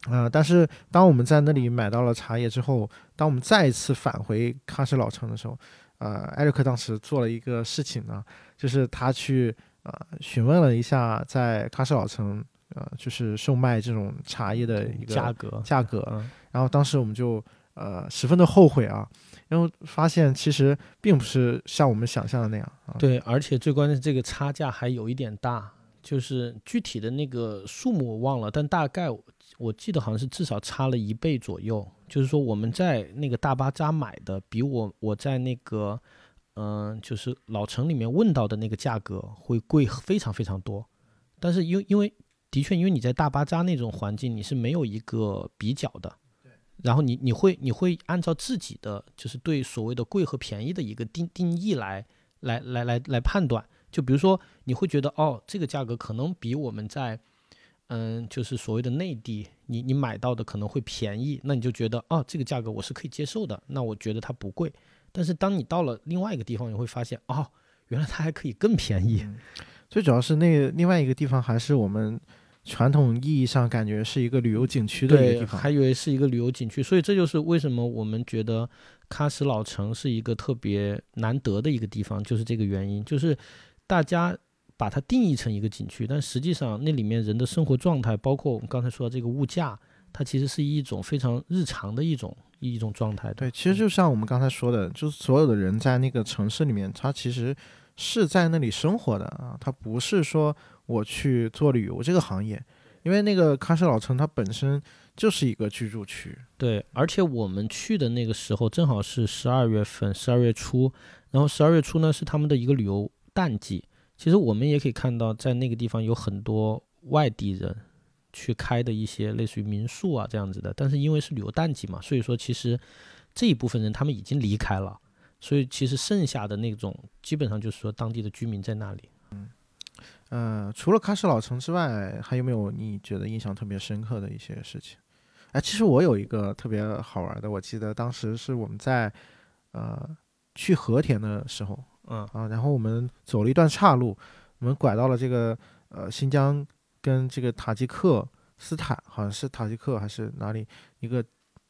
Speaker 1: 呃，但是当我们在那里买到了茶叶之后，当我们再一次返回喀什老城的时候，呃，艾瑞克当时做了一个事情呢，就是他去呃询问了一下在喀什老城呃就是售卖这种茶叶的一个
Speaker 3: 价格。
Speaker 1: 价格，
Speaker 3: 嗯，
Speaker 1: 然后当时我们就呃十分的后悔啊，因为发现其实并不是像我们想象的那样啊。
Speaker 3: 对，而且最关键，这个差价还有一点大，就是具体的那个数目我忘了，但大概我我记得好像是至少差了一倍左右。就是说我们在那个大巴扎买的，比我我在那个嗯、就是老城里面问到的那个价格会贵非常非常多。但是因为因为的确，因为你在大巴扎那种环境，你是没有一个比较的。然后你你会你会按照自己的就是对所谓的贵和便宜的一个定定义来来来来来判断。就比如说，你会觉得哦，这个价格可能比我们在嗯，就是所谓的内地，你你买到的可能会便宜，那你就觉得哦，这个价格我是可以接受的，那我觉得它不贵。但是当你到了另外一个地方，你会发现哦，原来它还可以更便宜。<laughs>
Speaker 1: 最主要是那个另外一个地方还是我们传统意义上感觉是一个旅游景区的一个，地方。
Speaker 3: 还以为是一个旅游景区，所以这就是为什么我们觉得喀什老城是一个特别难得的一个地方，就是这个原因，就是大家把它定义成一个景区，但实际上那里面人的生活状态，包括我们刚才说的这个物价，它其实是一种非常日常的一种一种状态的。
Speaker 1: 对，其实就像我们刚才说的，就是所有的人在那个城市里面，他其实是在那里生活的啊，他不是说我去做旅游这个行业，因为那个喀什老城它本身就是一个居住区。
Speaker 3: 对，而且我们去的那个时候正好是十二月份，十二月初，然后十二月初呢是他们的一个旅游淡季。其实我们也可以看到，在那个地方有很多外地人去开的一些类似于民宿啊这样子的，但是因为是旅游淡季嘛，所以说其实这一部分人他们已经离开了，所以其实剩下的那种基本上就是说当地的居民在那里。
Speaker 1: 嗯呃，除了喀什老城之外，还有没有你觉得印象特别深刻的一些事情？哎，其实我有一个特别好玩的，我记得当时是我们在呃去和田的时候
Speaker 3: 嗯
Speaker 1: 啊，然后我们走了一段岔路，我们拐到了这个呃新疆跟这个塔吉克斯坦，好像是塔吉克还是哪里一个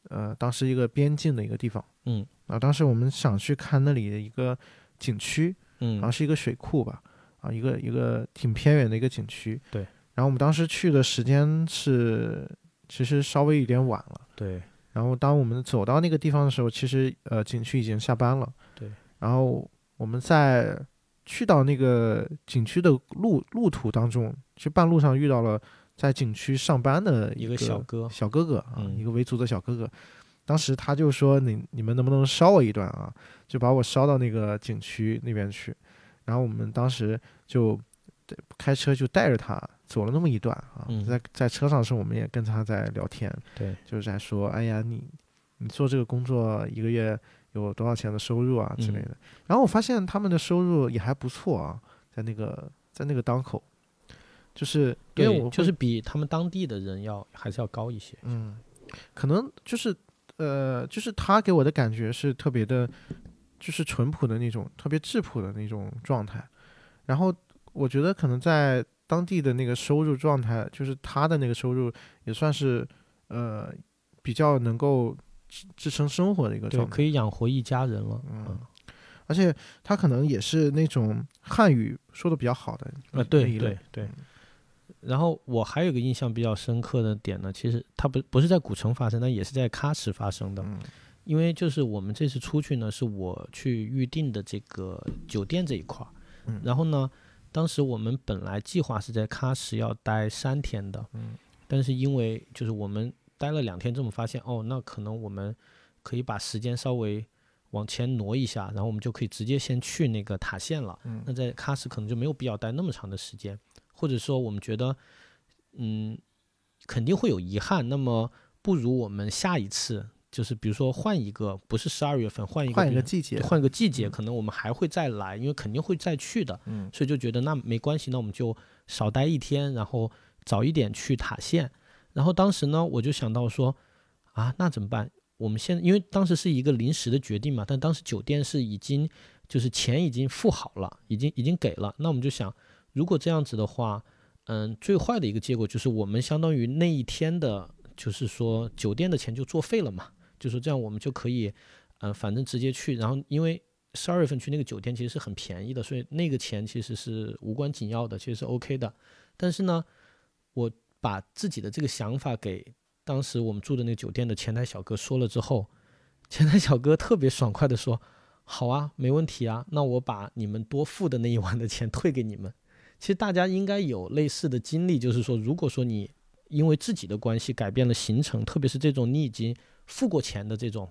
Speaker 1: 呃当时一个边境的一个地方
Speaker 3: 嗯
Speaker 1: 啊，当时我们想去看那里的一个景区，
Speaker 3: 嗯
Speaker 1: 好像是一个水库吧，啊，一个一个挺偏远的一个景区。
Speaker 3: 对。
Speaker 1: 然后我们当时去的时间是其实稍微有点晚了。
Speaker 3: 对
Speaker 1: 然后当我们走到那个地方的时候，其实呃景区已经下班了。
Speaker 3: 对。
Speaker 1: 然后我们在去到那个景区的路路途当中，去半路上遇到了在景区上班的
Speaker 3: 一
Speaker 1: 个
Speaker 3: 个小哥
Speaker 1: 小哥哥啊，
Speaker 3: 嗯
Speaker 1: 一个维族的小哥哥。当时他就说你你们能不能捎我一段啊？就把我捎到那个景区那边去。然后我们当时就开车就带着他走了那么一段啊，
Speaker 3: 嗯
Speaker 1: 在在车上的时候，我们也跟他在聊天，
Speaker 3: 对，
Speaker 1: 就是在说，哎呀，你你做这个工作一个月有多少钱的收入啊之类
Speaker 3: 嗯
Speaker 1: 的。然后我发现他们的收入也还不错啊，在那个在那个档口，就是因为我，
Speaker 3: 对就是比他们当地的人要还是要高一些。
Speaker 1: 嗯，可能就是呃，就是他给我的感觉是特别的，就是淳朴的那种，特别质朴的那种状态。然后我觉得可能在当地的那个收入状态，就是他的那个收入也算是呃比较能够支支撑生活的一个
Speaker 3: 对，
Speaker 1: 状态。
Speaker 3: 可以养活一家人了。
Speaker 1: 嗯，而且他可能也是那种汉语说的比较好的
Speaker 3: 呃，
Speaker 1: 那
Speaker 3: 对对对。然后我还有一个印象比较深刻的点呢，其实它不不是在古城发生，但也是在喀什发生的。
Speaker 1: 嗯
Speaker 3: 因为就是我们这次出去呢，是我去预定的这个酒店这一块儿。
Speaker 1: 嗯
Speaker 3: 然后呢，当时我们本来计划是在喀什要待三天的，
Speaker 1: 嗯
Speaker 3: 但是因为就是我们待了两天之后，发现哦，那可能我们可以把时间稍微往前挪一下，然后我们就可以直接先去那个塔县了。
Speaker 1: 嗯
Speaker 3: 那在喀什可能就没有必要待那么长的时间，或者说我们觉得，嗯，肯定会有遗憾，那么不如我们下一次就是比如说换一个，不是十二月份，换一个
Speaker 1: 换一个季节，
Speaker 3: 换个季节，
Speaker 1: 嗯
Speaker 3: 可能我们还会再来，因为肯定会再去的。
Speaker 1: 嗯
Speaker 3: 所以就觉得那没关系，那我们就少待一天，然后早一点去塔县。然后当时呢，我就想到说，啊，那怎么办？我们现因为当时是一个临时的决定嘛，但当时酒店是已经就是钱已经付好了，已经已经给了。那我们就想，如果这样子的话，嗯，最坏的一个结果就是我们相当于那一天的，就是说酒店的钱就作废了嘛。就说这样我们就可以，呃，反正直接去。然后因为十二月份去那个酒店其实是很便宜的，所以那个钱其实是无关紧要的，其实是 OK 的。但是呢，我把自己的这个想法给当时我们住的那个酒店的前台小哥说了之后，前台小哥特别爽快的说：“好啊，没问题啊，那我把你们多付的那一晚的钱退给你们。”其实大家应该有类似的经历，就是说，如果说你因为自己的关系改变了行程，特别是这种你已经付过钱的这种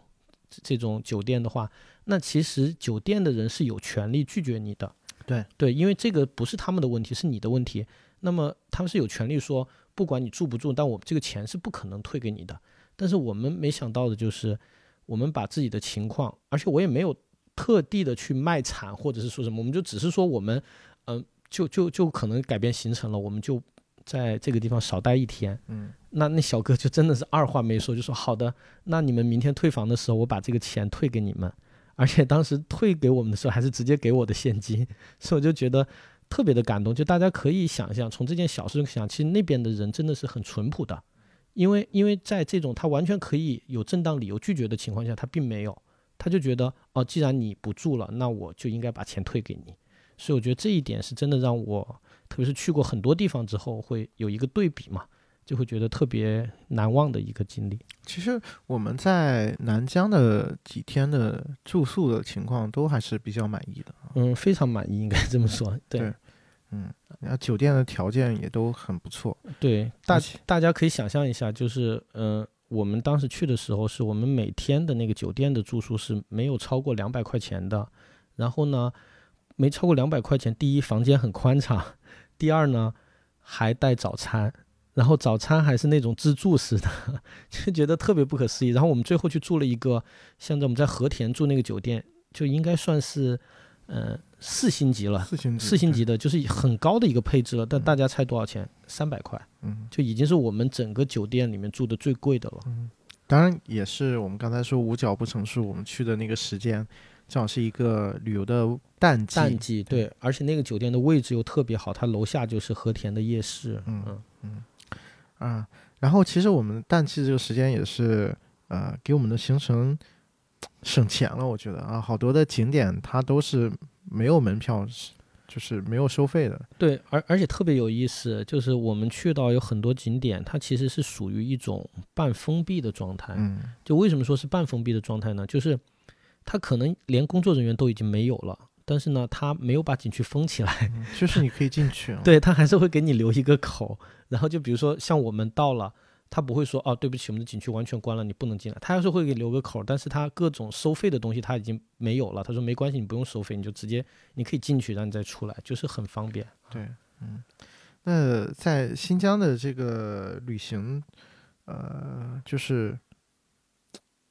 Speaker 3: 这种酒店的话，那其实酒店的人是有权利拒绝你的。
Speaker 1: 对
Speaker 3: 对，因为这个不是他们的问题，是你的问题。那么他们是有权利说，不管你住不住，但我这个钱是不可能退给你的。但是我们没想到的就是，我们把自己的情况，而且我也没有特地的去卖惨或者是说什么，我们就只是说我们，嗯、就就就可能改变行程了，我们就在这个地方少待一天。
Speaker 1: 嗯 <laughs>
Speaker 3: 那那小哥就真的是二话没说，就说好的，那你们明天退房的时候，我把这个钱退给你们。而且当时退给我们的时候，还是直接给我的现金，所以我就觉得特别的感动。就大家可以想象，从这件小事想，其实那边的人真的是很淳朴的，因为因为在这种他完全可以有正当理由拒绝的情况下，他并没有，他就觉得哦，既然你不住了，那我就应该把钱退给你。所以我觉得这一点是真的让我，特别是去过很多地方之后，会有一个对比嘛。就会觉得特别难忘的一个经历。
Speaker 1: 其实我们在南疆的几天的住宿的情况都还是比较满意的，
Speaker 3: 嗯，非常满意，应该这么说。对
Speaker 1: 对嗯，然后酒店的条件也都很不错，
Speaker 3: 对，大大家可以想象一下，就是嗯、呃我们当时去的时候，是我们每天的那个酒店的住宿是没有超过两百块钱的。然后呢，没超过两百块钱，第一房间很宽敞，第二呢还带早餐。然后早餐还是那种自助式的，<laughs> 就觉得特别不可思议。然后我们最后去住了一个，像在我们在和田住那个酒店，就应该算是，呃，四星级了，
Speaker 1: 四星级，
Speaker 3: 四星级的，就是很高的一个配置了。但
Speaker 1: 嗯
Speaker 3: 大家猜多少钱？三百块，
Speaker 1: 嗯，
Speaker 3: 就已经是我们整个酒店里面住的最贵的了。
Speaker 1: 嗯当然也是我们刚才说五角不成数，我们去的那个时间正好是一个旅游的淡季，
Speaker 3: 淡季对，而且那个酒店的位置又特别好，它楼下就是和田的夜市。
Speaker 1: 嗯嗯啊，然后其实我们淡季这个时间也是呃给我们的行程省钱了，我觉得啊，好多的景点它都是没有门票，是就是没有收费的，
Speaker 3: 对，而而且特别有意思，就是我们去到有很多景点，它其实是属于一种半封闭的状态。
Speaker 1: 嗯
Speaker 3: 就为什么说是半封闭的状态呢？就是它可能连工作人员都已经没有了，但是呢，他没有把景区封起来，
Speaker 1: 嗯 <laughs> 就是你可以进去啊，
Speaker 3: 对，它还是会给你留一个口。然后就比如说像我们到了，他不会说哦，对不起，我们的景区完全关了，你不能进来。他还是会给你留个口，但是他各种收费的东西他已经没有了。他说没关系，你不用收费，你就直接你可以进去，然后你再出来，就是很方便。
Speaker 1: 对，嗯那在新疆的这个旅行，呃，就是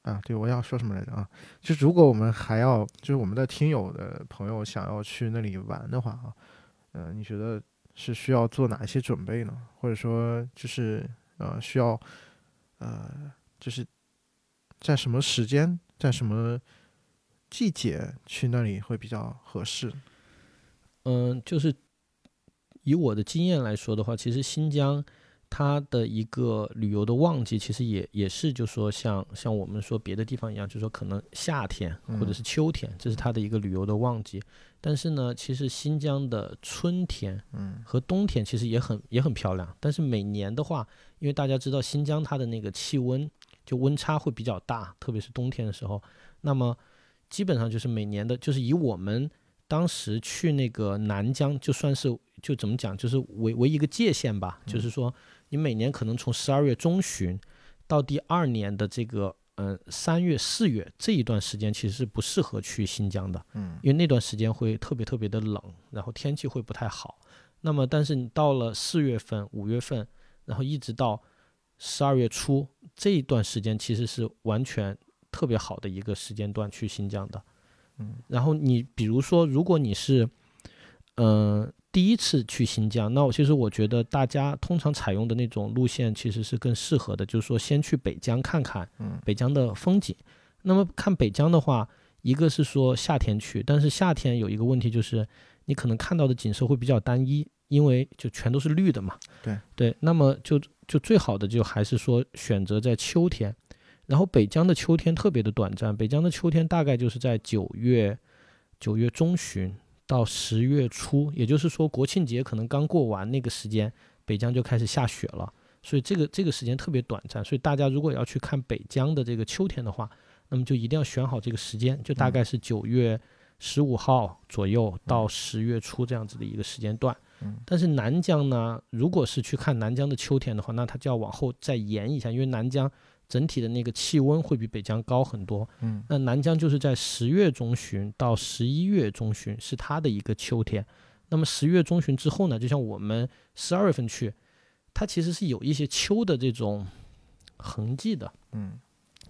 Speaker 1: 啊，对我要说什么来着啊？就如果我们还要，就是我们的听友的朋友想要去那里玩的话啊，呃，你觉得是需要做哪一些准备呢？或者说，就是呃，需要呃，就是在什么时间，在什么季节去那里会比较合适？
Speaker 3: 嗯，就是以我的经验来说的话，其实新疆它的一个旅游的旺季，其实也也是就说像像我们说别的地方一样，就说可能夏天或者是秋天，这是它的一个旅游的旺季。但是呢，其实新疆的春天
Speaker 1: 嗯
Speaker 3: 和冬天其实也很也很漂亮。但是每年的话，因为大家知道新疆它的那个气温就温差会比较大，特别是冬天的时候，那么基本上就是每年的，就是以我们当时去那个南疆，就算是就怎么讲，就是为为一个界限吧，就是说你每年可能从十二月中旬到第二年的这个嗯三月四月这一段时间，其实是不适合去新疆的，
Speaker 1: 嗯
Speaker 3: 因为那段时间会特别特别的冷，然后天气会不太好。那么，但是你到了四月份、五月份，然后一直到十二月初这一段时间，其实是完全特别好的一个时间段去新疆的。
Speaker 1: 嗯，
Speaker 3: 然后你比如说，如果你是嗯、呃第一次去新疆，那我其实我觉得大家通常采用的那种路线其实是更适合的，就是说先去北疆看看
Speaker 1: 嗯
Speaker 3: 北疆的风景。那么看北疆的话，一个是说夏天去，但是夏天有一个问题就是你可能看到的景色会比较单一，因为就全都是绿的嘛。
Speaker 1: 对
Speaker 3: 对，那么就就最好的就还是说选择在秋天，然后北疆的秋天特别的短暂，北疆的秋天大概就是在九月九月中旬到十月初，也就是说国庆节可能刚过完那个时间，北疆就开始下雪了。所以这个这个时间特别短暂，所以大家如果要去看北疆的这个秋天的话，那么就一定要选好这个时间，就大概是九月十五号左右到十月初这样子的一个时间段。
Speaker 1: 嗯
Speaker 3: 但是南疆呢，如果是去看南疆的秋天的话，那它就要往后再延一下，因为南疆整体的那个气温会比北疆高很多。
Speaker 1: 嗯
Speaker 3: 那南疆就是在十月中旬到十一月中旬是它的一个秋天。那么十月中旬之后呢，就像我们十二月份去，它其实是有一些秋的这种痕迹的。
Speaker 1: 嗯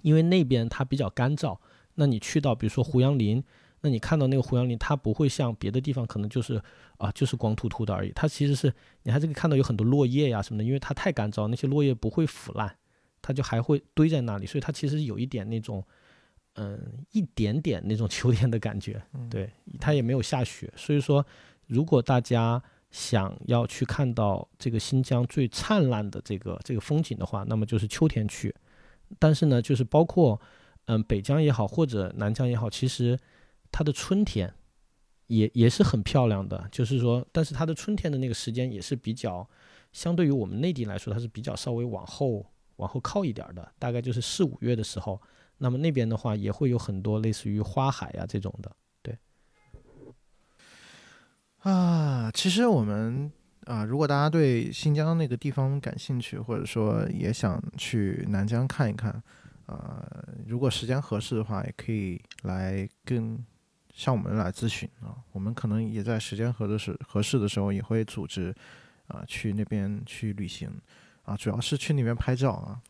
Speaker 3: 因为那边它比较干燥。那你去到比如说胡杨林，那你看到那个胡杨林，它不会像别的地方可能就是啊就是光秃秃的而已，它其实是你还是可以看到有很多落叶呀什么的，因为它太干燥，那些落叶不会腐烂，它就还会堆在那里，所以它其实有一点那种嗯一点点那种 <laughs> 秋天的感觉。对，它也没有下雪，所以说如果大家想要去看到这个新疆最灿烂的这个这个风景的话，那么就是秋天去。但是呢，就是包括嗯北疆也好，或者南疆也好，其实它的春天也也是很漂亮的。就是说，但是它的春天的那个时间也是比较，相对于我们内地来说，它是比较稍微往后往后靠一点的，大概就是四五月的时候。那么那边的话，也会有很多类似于花海呀、这种的。
Speaker 1: 对啊，其实我们啊，如果大家对新疆那个地方感兴趣，或者说也想去南疆看一看，呃，如果时间合适的话，也可以来跟向我们来咨询啊。我们可能也在时间合的时合适的时候，也会组织啊去那边去旅行啊，主要是去那边拍照啊。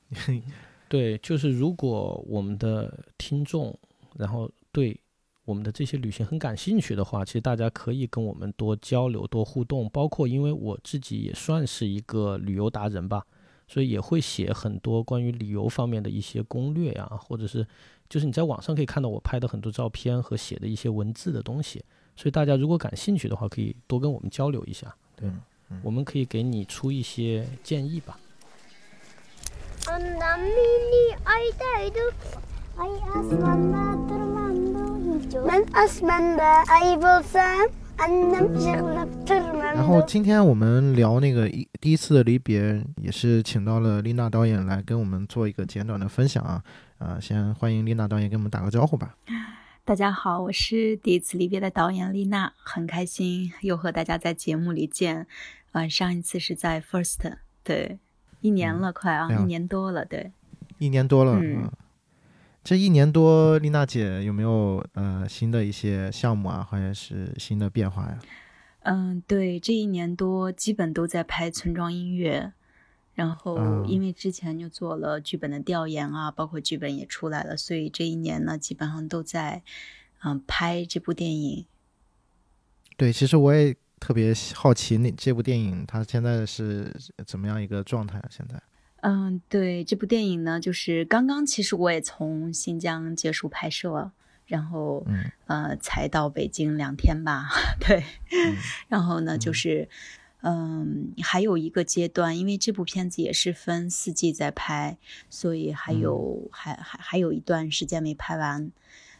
Speaker 3: 对，就是如果我们的听众，然后对我们的这些旅行很感兴趣的话，其实大家可以跟我们多交流、多互动。包括因为我自己也算是一个旅游达人吧，所以也会写很多关于旅游方面的一些攻略呀、或者是就是你在网上可以看到我拍的很多照片和写的一些文字的东西。所以大家如果感兴趣的话，可以多跟我们交流一下。对，
Speaker 1: 嗯
Speaker 3: 我们可以给你出一些建议吧。
Speaker 4: Ay asmanda Ben asmanda ay bulsam
Speaker 1: 然后今天我们聊那个一第一次的离别，也是请到了丽娜导演来跟我们做一个简短的分享啊。啊，先欢迎丽娜导演给我们打个招呼吧。
Speaker 5: 大家好，我是第一次离别的导演丽娜，很开心又和大家在节目里见。呃，上一次是在 First，对，一年了，快啊，一年多了，对。
Speaker 1: 一年多了，
Speaker 5: 嗯
Speaker 1: 嗯，这一年多，丽娜姐有没有呃新的一些项目啊，或者是新的变化呀？
Speaker 5: 嗯，对，这一年多基本都在拍村庄音乐，然后
Speaker 1: 嗯
Speaker 5: 因为之前就做了剧本的调研啊，包括剧本也出来了，所以这一年呢，基本上都在嗯拍这部电影。
Speaker 1: 对，其实我也特别好奇，那这部电影它现在是怎么样一个状态啊？现在？
Speaker 5: 嗯，对，这部电影呢，就是刚刚其实我也从新疆结束拍摄，然后
Speaker 1: 嗯。
Speaker 5: 呃才到北京两天吧，<laughs> 对，
Speaker 1: 嗯。
Speaker 5: 然后呢
Speaker 1: 嗯。
Speaker 5: 就是嗯还有一个阶段，因为这部片子也是分四季在拍，所以还
Speaker 1: 嗯。
Speaker 5: 有、还还还有一段时间没拍完，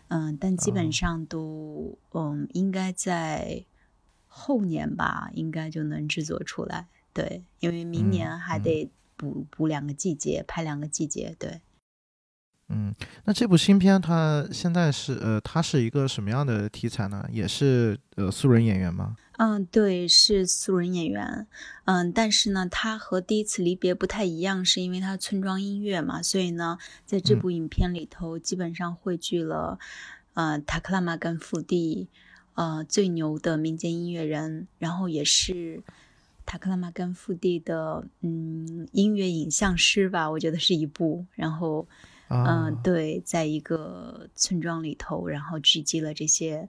Speaker 5: 嗯，但基
Speaker 1: 哦。
Speaker 5: 本上都嗯应该在后年吧，应该就能制作出来，对，因为明
Speaker 1: 嗯
Speaker 5: 年还
Speaker 1: 嗯
Speaker 5: 得补补两个季节，拍两个季节，对。
Speaker 1: 嗯，那这部新片它现在是呃，它是一个什么样的题材呢？也是呃素人演员吗？
Speaker 5: 嗯，对，是素人演员，嗯，但是呢，他和第一次离别不太一样，是因为他村庄音乐嘛，所以呢，在这
Speaker 1: 嗯
Speaker 5: 部影片里头，基本上汇聚了，呃，塔克拉玛干腹地，呃，最牛的民间音乐人，然后也是塔克拉玛干腹地的，嗯，音乐影像师吧，我觉得是一部，然后，嗯、
Speaker 1: 啊，
Speaker 5: 对，在一个村庄里头，然后聚集了这些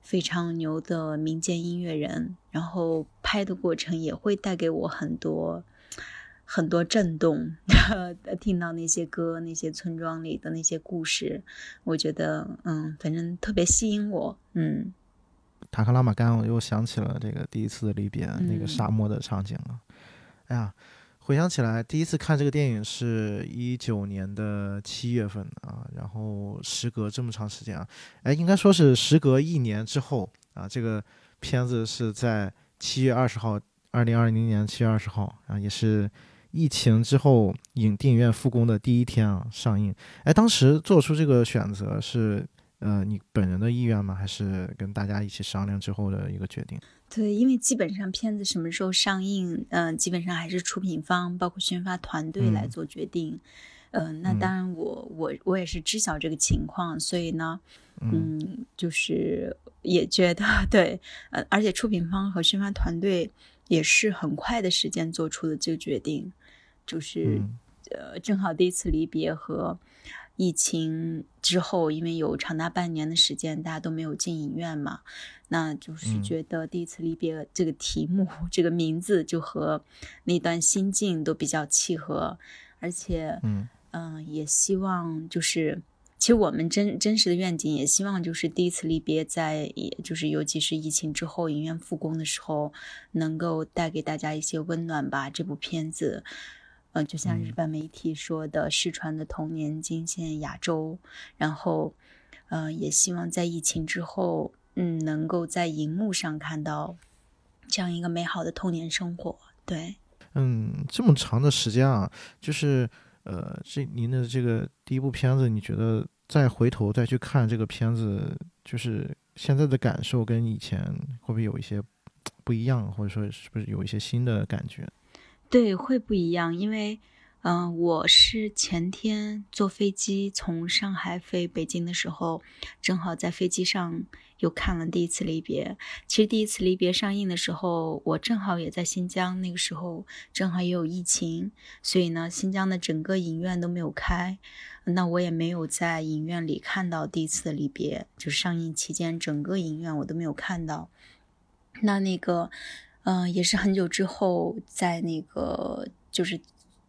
Speaker 5: 非常牛的民间音乐人，然后拍的过程也会带给我很多很多震动。<laughs> 听到那些歌，那些村庄里的那些故事，我觉得，嗯，反正特别吸引我，嗯
Speaker 1: 塔克拉玛干，我又想起了这个第一次的离别，那个
Speaker 5: 嗯
Speaker 1: 沙漠的场景啊。哎呀，回想起来，第一次看这个电影是一九年的七月份啊，然后时隔这么长时间啊，哎，应该说是时隔一年之后啊，这个片子是在七月二十号，二零二零年七月二十号啊，也是疫情之后影电影院复工的第一天啊上映。哎，当时做出这个选择是呃你本人的意愿吗？还是跟大家一起商量之后的一个决定？
Speaker 5: 对，因为基本上片子什么时候上映，嗯、基本上还是出品方包括宣发团队来
Speaker 1: 嗯
Speaker 5: 做决定。嗯、那
Speaker 1: 嗯
Speaker 5: 当然我，我我也是知晓这个情况，所以呢，
Speaker 1: 嗯
Speaker 5: 嗯，就是也觉得 <laughs> 对，呃，而且出品方和宣发团队也是很快的时间做出的这个决定，就是、
Speaker 1: 嗯
Speaker 5: 呃，正好第一次离别和疫情之后，因为有长达半年的时间大家都没有进影院嘛，那就是
Speaker 1: 嗯
Speaker 5: 觉得第一次离别这个题目、这个名字就和那段心境都比较契合，而且
Speaker 1: 嗯
Speaker 5: 嗯、也希望就是，其实我们真真实的愿景也希望就是第一次离别在，也就是尤其是疫情之后影院复工的时候，能够带给大家一些温暖吧。这部片子，呃，就像日
Speaker 1: 嗯
Speaker 5: 本媒体说的，失传的童年惊现亚洲，然后，呃，也希望在疫情之后，嗯，能够在荧幕上看到这样一个美好的童年生活。对。
Speaker 1: 嗯，这么长的时间啊，就是呃，这您的这个第一部片子，你觉得再回头再去看这个片子，就是现在的感受跟以前会不会有一些不一样，或者说是不是有一些新的感觉？
Speaker 5: 对，会不一样，因为，嗯、我是前天坐飞机从上海飞北京的时候，正好在飞机上又看了《第一次离别》。其实《第一次离别》上映的时候，我正好也在新疆，那个时候正好也有疫情，所以呢，新疆的整个影院都没有开，那我也没有在影院里看到《第一次的离别》，就是上映期间整个影院我都没有看到。那那个，嗯、也是很久之后，在那个就是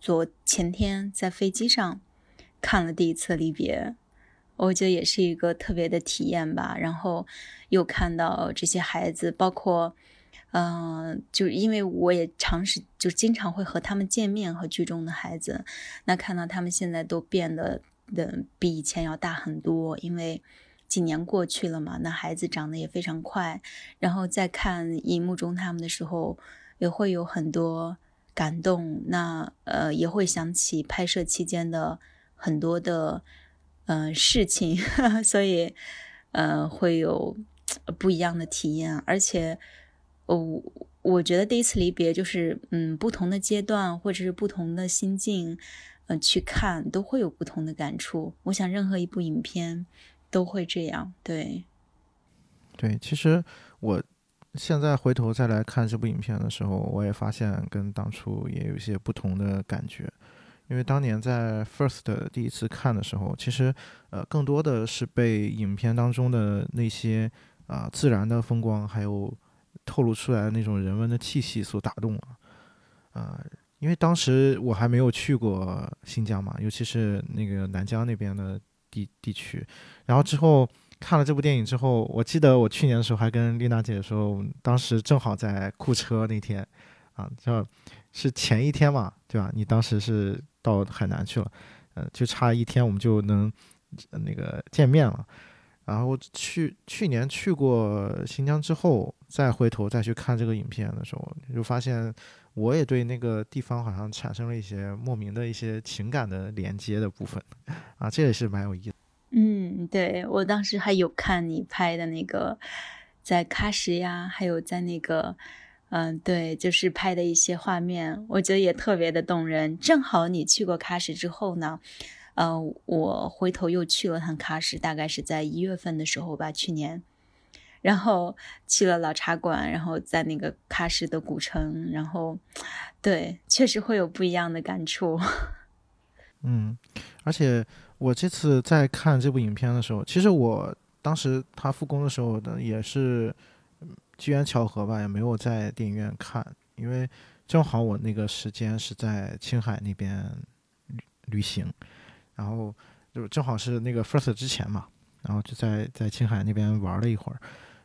Speaker 5: 昨前天在飞机上看了第一次离别，我觉得也是一个特别的体验吧。然后又看到这些孩子，包括，嗯、就是因为我也常时就经常会和他们见面，和剧中的孩子，那看到他们现在都变得的比以前要大很多，因为。几年过去了嘛，那孩子长得也非常快，然后再看荧幕中他们的时候，也会有很多感动。那呃，也会想起拍摄期间的很多的呃事情，<laughs> 所以呃会有不一样的体验。而且，我、我觉得第一次离别就是嗯不同的阶段或者是不同的心境，呃去看都会有不同的感触。我想任何一部影片都会这样，对。
Speaker 1: 对，其实我现在回头再来看这部影片的时候，我也发现跟当初也有一些不同的感觉。因为当年在 First 第一次看的时候，其实呃更多的是被影片当中的那些啊、自然的风光，还有透露出来的那种人文的气息所打动了。啊、因为当时我还没有去过新疆嘛，尤其是那个南疆那边的地地区。然后之后看了这部电影之后，我记得我去年的时候还跟丽娜姐说，当时正好在库车那天，啊，就是前一天嘛，对吧？你当时是到海南去了，呃，就差一天我们就能、那个见面了。然后去去年去过新疆之后，再回头再去看这个影片的时候，就发现我也对那个地方好像产生了一些莫名的一些情感的连接的部分，啊，这也是蛮有意思。
Speaker 5: 嗯，对我当时还有看你拍的那个在喀什呀，还有在那个，嗯，对，就是拍的一些画面，我觉得也特别的动人。正好你去过喀什之后呢，呃，我回头又去了趟喀什，大概是在一月份的时候吧，去年。然后去了老茶馆，然后在那个喀什的古城，然后，对，确实会有不一样的感触。<laughs>
Speaker 1: 嗯，而且我这次在看这部影片的时候，其实我当时他复工的时候呢，也是机缘巧合吧，也没有在电影院看，因为正好我那个时间是在青海那边旅旅行，然后就正好是那个 First 之前嘛，然后就在在青海那边玩了一会儿。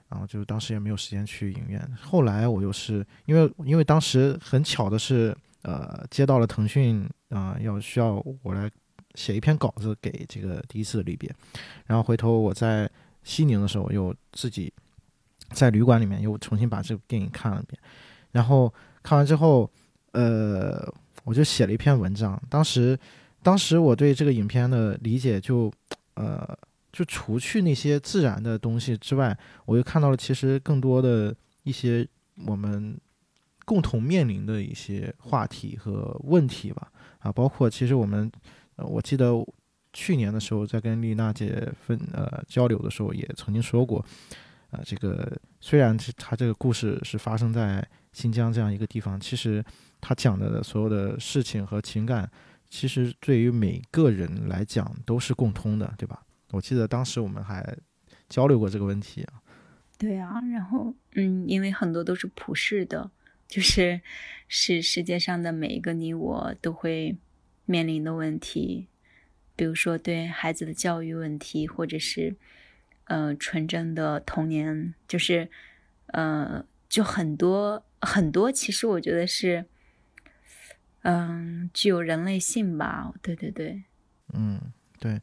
Speaker 1: 然后就是当时也没有时间去影院，后来我又是因为因为当时很巧的是，呃，接到了腾讯啊、要需要我来写一篇稿子给这个第一次的离别，然后回头我在西宁的时候又自己在旅馆里面又重新把这部电影看了一遍，然后看完之后，呃，我就写了一篇文章。当时，当时我对这个影片的理解就，呃，就除去那些自然的东西之外，我又看到了其实更多的一些我们共同面临的一些话题和问题吧。啊，包括其实我们，呃，我记得去年的时候在跟丽娜姐分呃交流的时候，也曾经说过，呃，这个虽然是她这个故事是发生在新疆这样一个地方，其实她讲的所有的事情和情感，其实对于每个人来讲都是共通的，对吧？我记得当时我们还交流过这个问题啊。
Speaker 5: 对啊，然后嗯，因为很多都是普世的，就是是世界上的每一个你我都会面临的问题，比如说对孩子的教育问题，或者是呃纯真的童年，就是呃就很多很多，其实我觉得是嗯、具有人类性吧，对对对，
Speaker 1: 嗯，对，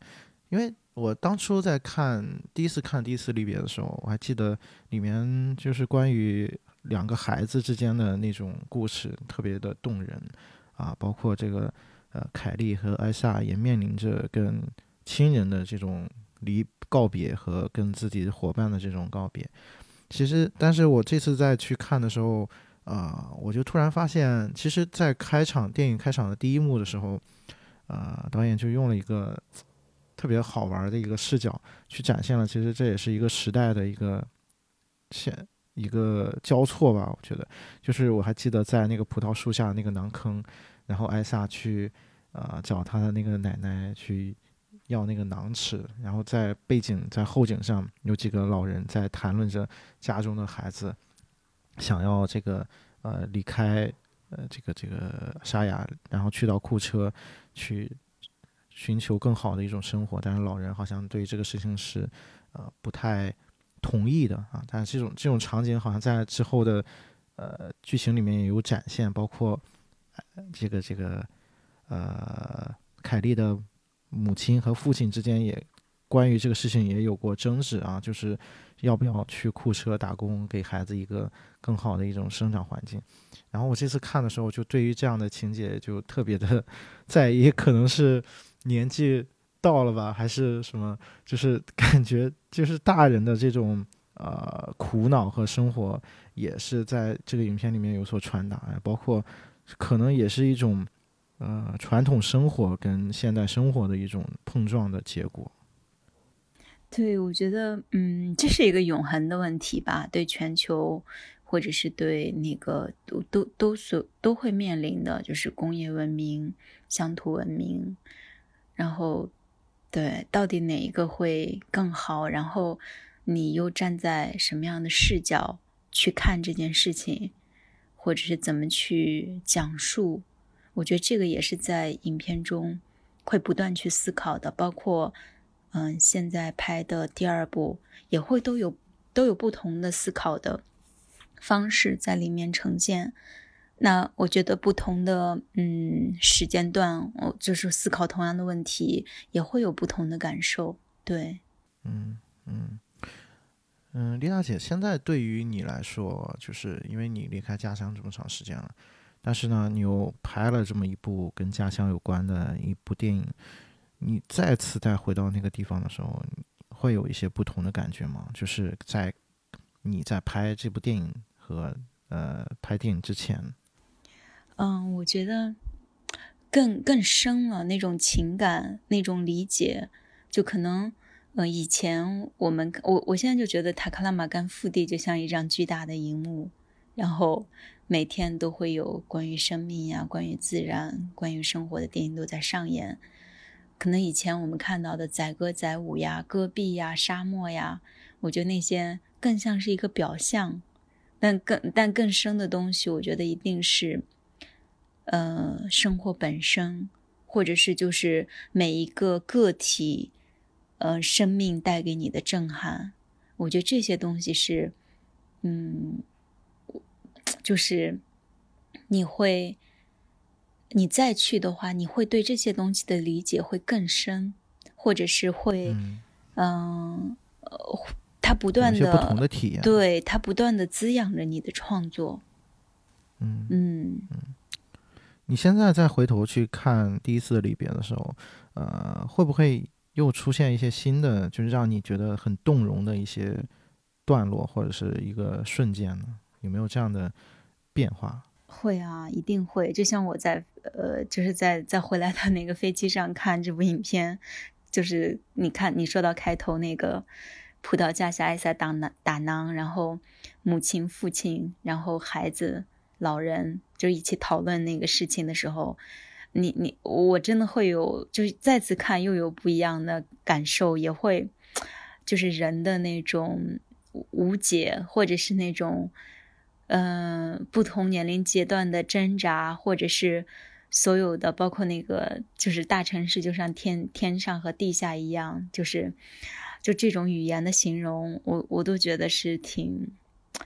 Speaker 1: 因为我当初在看第一次看《第一次离别》的时候，我还记得里面就是关于两个孩子之间的那种故事，特别的动人啊，包括这个呃凯莉和艾莎也面临着跟亲人的这种离告别和跟自己伙伴的这种告别。其实，但是我这次再去看的时候，啊、我就突然发现，其实，在开场电影开场的第一幕的时候，啊、导演就用了一个特别好玩的一个视角去展现了，其实这也是一个时代的一个现一个交错吧。我觉得，就是我还记得在那个葡萄树下那个馕坑，然后艾萨去啊、呃找他的那个奶奶去要那个馕吃，然后在背景在后景上有几个老人在谈论着家中的孩子想要这个呃离开呃这个这个沙哑，然后去到库车去寻求更好的一种生活，但是老人好像对这个事情是呃不太同意的啊。但是这种这种场景好像在之后的呃剧情里面也有展现，包括、这个这个呃凯莉的母亲和父亲之间也关于这个事情也有过争执啊，就是要不要去库车打工，给孩子一个更好的一种生长环境。然后我这次看的时候，就对于这样的情节就特别的 <laughs> 在意，可能是年纪到了吧，还是什么，就是 <laughs> 感觉就是大人的这种呃苦恼和生活，也是在这个影片里面有所传达，哎包括可能也是一种呃传统生活跟现代生活的一种碰撞的结果。
Speaker 5: 对，我觉得，嗯，这是一个永恒的问题吧，对全球或者是对那个都都都所都会面临的，就是工业文明、乡土文明，然后对，到底哪一个会更好？然后你又站在什么样的视角去看这件事情，或者是怎么去讲述？我觉得这个也是在影片中会不断去思考的，包括嗯，现在拍的第二部也会都有都有不同的思考的方式在里面呈现。那我觉得不同的嗯时间段，我就是思考同样的问题，也会有不同的感受。对，
Speaker 1: 嗯嗯嗯，丽娜姐，现在对于你来说，就是因为你离开家乡这么长时间了，但是呢，你又拍了这么一部跟家乡有关的一部电影，你再次再回到那个地方的时候，会有一些不同的感觉吗？就是在你在拍这部电影和呃拍电影之前，
Speaker 5: 嗯，我觉得更更深了那种情感，那种理解，就可能，呃，以前我们我我现在就觉得塔克拉玛干腹地就像一张巨大的荧幕，然后每天都会有关于生命呀、关于自然、关于生活的电影都在上演。可能以前我们看到的载歌载舞呀、戈壁呀、沙漠呀，我觉得那些更像是一个表象，但更但更深的东西，我觉得一定是。呃，生活本身，或者是就是每一个个体，呃，生命带给你的震撼，我觉得这些东西是，嗯，<tsk> 就是你会，你再去的话，你会对这些东西的理解会更深，或者是会，嗯，呃，它不断的
Speaker 1: 不同的体验，
Speaker 5: 对它不断的滋养着你的创作，
Speaker 1: 嗯。
Speaker 5: 嗯。
Speaker 1: 嗯。你现在再回头去看第一次离别的时候，呃，会不会又出现一些新的，就是让你觉得很动容的一些段落或者是一个瞬间呢？有没有这样的变化？
Speaker 5: 会啊，一定会。就像我在呃，就是在在回来的那个飞机上看这部影片，就是你看你说到开头那个葡萄架下艾萨打打囊，然后母亲、父亲，然后孩子。老人就一起讨论那个事情的时候，你你我真的会有，就是再次看又有不一样的感受，也会就是人的那种无解，或者是那种嗯不同年龄阶段的挣扎，或者是所有的包括那个就是大城市就像天天上和地下一样，就是就这种语言的形容，我我都觉得是挺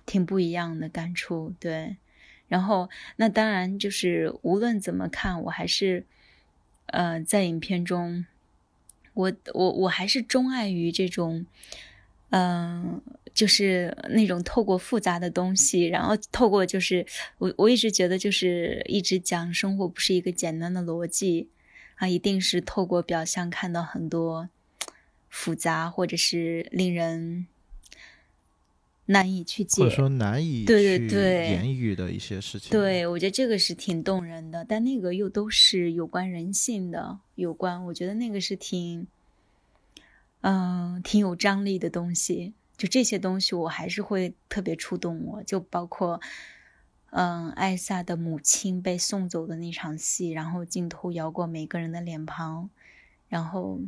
Speaker 5: 挺不一样的感触，对。然后，那当然就是无论怎么看，我还是，呃，在影片中，我我我还是钟爱于这种，嗯，就是那种透过复杂的东西，然后透过就是我我一直觉得就是一直讲生活不是一个简单的逻辑啊，一定是透过表象看到很多复杂或者是令人。难以去解，
Speaker 1: 或者说难以
Speaker 5: 对对对
Speaker 1: 言语的一些事情。
Speaker 5: 对，我觉得这个是挺动人的，但那个又都是有关人性的，有关，我觉得那个是挺，嗯，挺有张力的东西。就这些东西，我还是会特别触动我。就包括，嗯，艾萨的母亲被送走的那场戏，然后镜头摇过每个人的脸庞，然后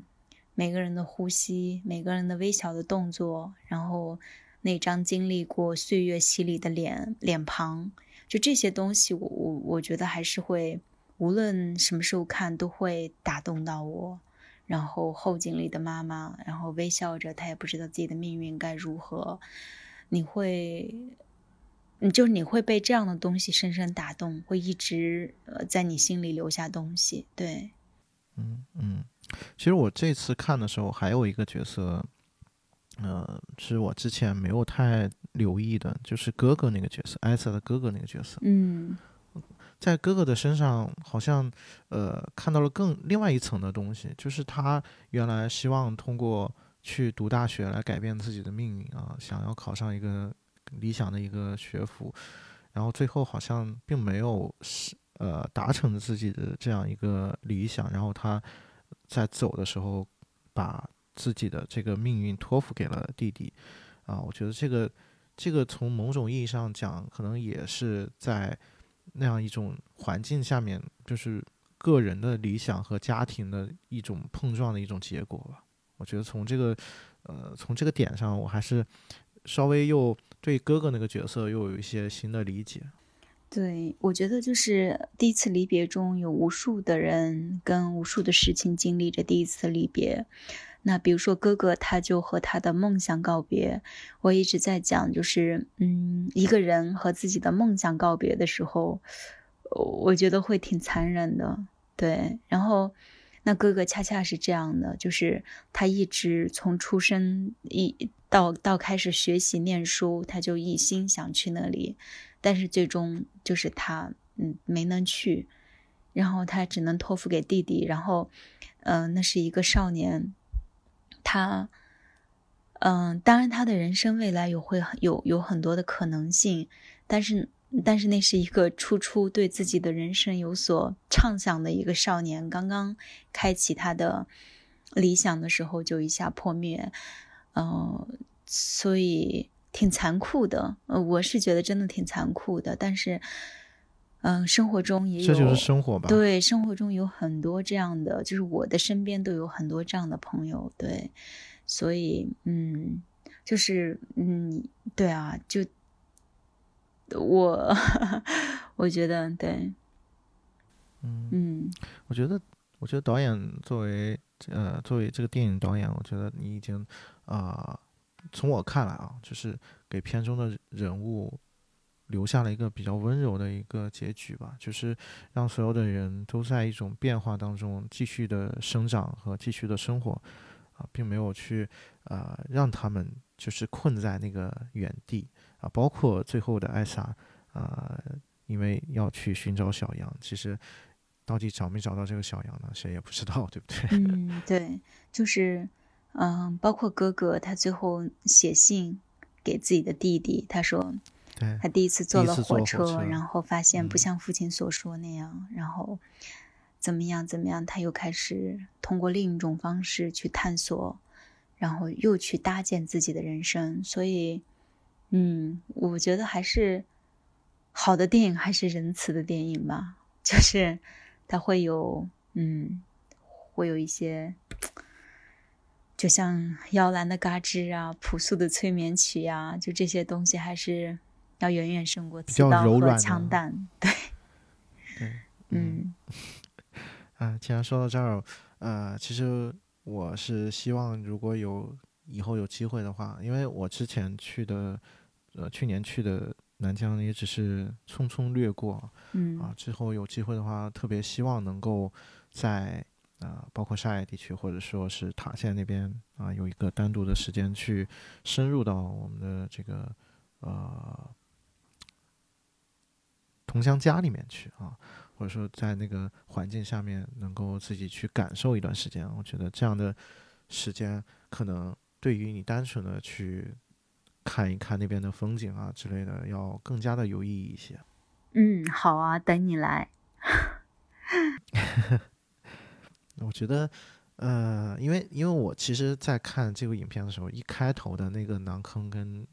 Speaker 5: 每个人的呼吸，每个人的微小的动作，然后。那张经历过岁月洗礼的脸脸庞，就这些东西，我我我觉得还是会，无论什么时候看都会打动到我。然后后井里的妈妈，然后微笑着，她也不知道自己的命运该如何。你会，你就你会被这样的东西深深打动，会一直呃在你心里留下东西。对，
Speaker 1: 嗯嗯，其实我这次看的时候，还有一个角色。呃，是我之前没有太留意的，就是哥哥那个角色，艾瑟的哥哥那个角色。
Speaker 5: 嗯，
Speaker 1: 在哥哥的身上，好像呃看到了更另外一层的东西，就是他原来希望通过去读大学来改变自己的命运啊，想要考上一个理想的一个学府，然后最后好像并没有是呃达成自己的这样一个理想，然后他在走的时候把。自己的这个命运托付给了弟弟，啊，我觉得这个这个从某种意义上讲，可能也是在那样一种环境下面，就是个人的理想和家庭的一种碰撞的一种结果吧。我觉得从这个，呃，从这个点上，我还是稍微又对哥哥那个角色又有一些新的理解。
Speaker 5: 对，我觉得就是第一次离别中有无数的人跟无数的事情经历着第一次离别。那比如说哥哥，他就和他的梦想告别。我一直在讲，就是嗯，一个人和自己的梦想告别的时候，我觉得会挺残忍的。对，然后那哥哥恰恰是这样的，就是他一直从出生一到到开始学习念书，他就一心想去那里。但是最终就是他，嗯，没能去，然后他只能托付给弟弟。然后，嗯，那是一个少年，他，嗯，当然他的人生未来有会有有很多的可能性，但是，但是那是一个初初对自己的人生有所畅想的一个少年，刚刚开启他的理想的时候就一下破灭，嗯，所以。挺残酷的，呃，我是觉得真的挺残酷的。但是，嗯，生活中也有，
Speaker 1: 这就是生活吧。
Speaker 5: 对，生活中有很多这样的，就是我的身边都有很多这样的朋友。对，所以，嗯，就是，嗯，对啊，就我，<laughs> 我觉得，对，
Speaker 1: 嗯
Speaker 5: 嗯，
Speaker 1: 我觉得，我觉得导演作为，呃，作为这个电影导演，我觉得你已经，啊。从我看来啊，就是给片中的人物留下了一个比较温柔的一个结局吧，就是让所有的人都在一种变化当中继续的生长和继续的生活，啊，并没有去呃让他们就是困在那个原地啊，包括最后的艾莎啊，因为要去寻找小羊，其实到底找没找到这个小羊呢？谁也不知道，对不对？
Speaker 5: 嗯，<laughs> 对，就是。嗯，包括哥哥，他最后写信给自己的弟弟，他说，他第一次坐了火车，然后发现不像父亲所说那样，然后怎么样怎么样，他又开始通过另一种方式去探索，然后又去搭建自己的人生。所以，嗯，我觉得还是好的电影还是仁慈的电影吧，就是它会有，嗯，会有一些。就像摇篮的嘎吱啊，朴素的催眠曲呀，就这些东西还是要远远胜过刺刀和枪弹。对，
Speaker 1: 对，
Speaker 5: 嗯，
Speaker 1: 啊，既然说到这儿，呃，其实我是希望如果有以后有机会的话，因为我之前去的，呃，去年去的南疆也只是匆匆掠过，
Speaker 5: 嗯，
Speaker 1: 啊，之后有机会的话，特别希望能够在。啊，包括沙海地区，或者说是塔县那边啊，有一个单独的时间去深入到我们的这个呃同乡家里面去啊，或者说在那个环境下面能够自己去感受一段时间。我觉得这样的时间可能对于你单纯的去看一看那边的风景啊之类的，要更加的有意义一些。
Speaker 5: 嗯，好啊，等你来。<laughs>
Speaker 1: 我觉得，呃，因为因为我其实，在看这部影片的时候，一开头的那个馕坑跟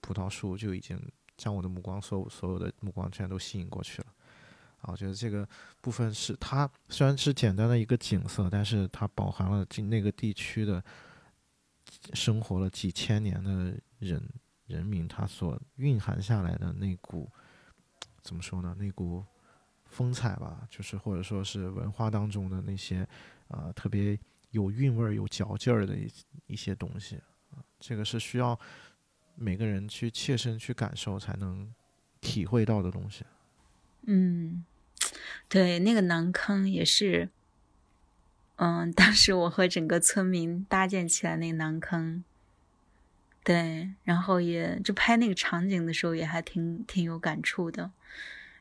Speaker 1: 葡萄树就已经将我的目光，所有所有的目光全都吸引过去了。啊，我觉得这个部分是它虽然是简单的一个景色，但是它饱含了进那个地区的生活了几千年的人人民，他所蕴含下来的那股怎么说呢？那股。风采吧，就是或者说是文化当中的那些，呃，特别有韵味儿、有嚼劲儿的一一些东西啊，这个是需要每个人去切身去感受才能体会到的东西。
Speaker 5: 嗯，对，那个南坑也是，嗯，当时我和整个村民搭建起来那个南坑，对，然后也就拍那个场景的时候也还挺挺有感触的。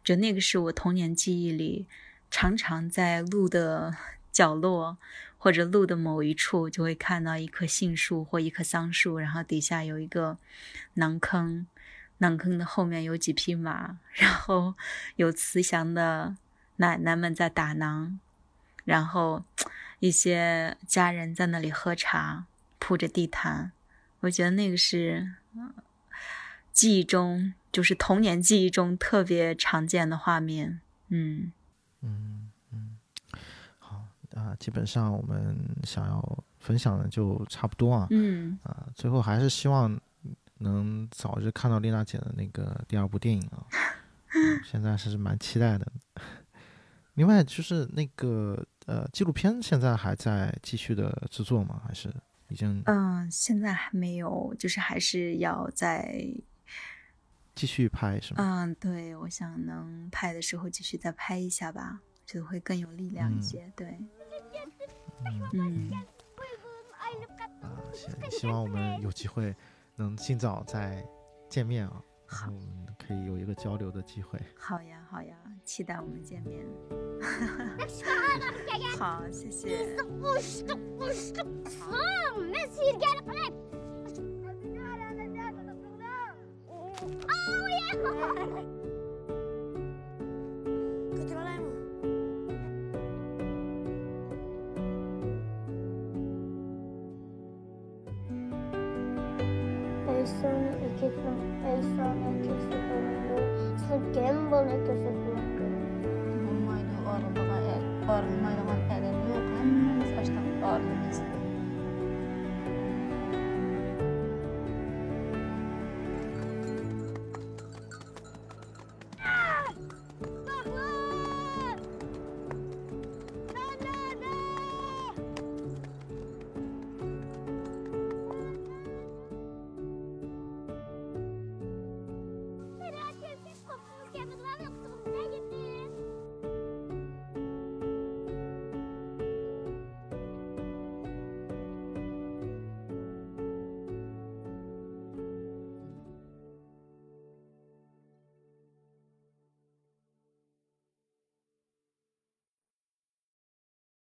Speaker 5: 就那个是我童年记忆里，常常在路的角落或者路的某一处，就会看到一棵杏树或一棵桑树，然后底下有一个囊坑，囊坑的后面有几匹马，然后有慈祥的奶奶们在打囊，然后一些家人在那里喝茶，铺着地毯。我觉得那个是。记忆中，就是童年记忆中特别常见的画面。嗯
Speaker 1: 嗯嗯，好啊，基本上我们想要分享的就差不多啊。
Speaker 5: 嗯
Speaker 1: 啊，最后还是希望能早日看到丽娜姐的那个第二部电影啊，<laughs> 嗯现在是蛮期待的。<laughs> 另外就是那个呃纪录片现在还在继续的制作吗？还是已经
Speaker 5: 嗯，现在还没有，就是还是要在
Speaker 1: 继续拍是吗？
Speaker 5: 嗯，对，我想能拍的时候继续再拍一下吧，觉得会更有力量一
Speaker 1: 嗯
Speaker 5: 些。对，
Speaker 1: 嗯
Speaker 5: 嗯，
Speaker 1: 啊，希希望我们有机会能尽早再见面啊，然后我们可以有一个交流的机会。
Speaker 5: 好呀，好呀，期待我们见面。<laughs> 好，谢谢。
Speaker 6: の図書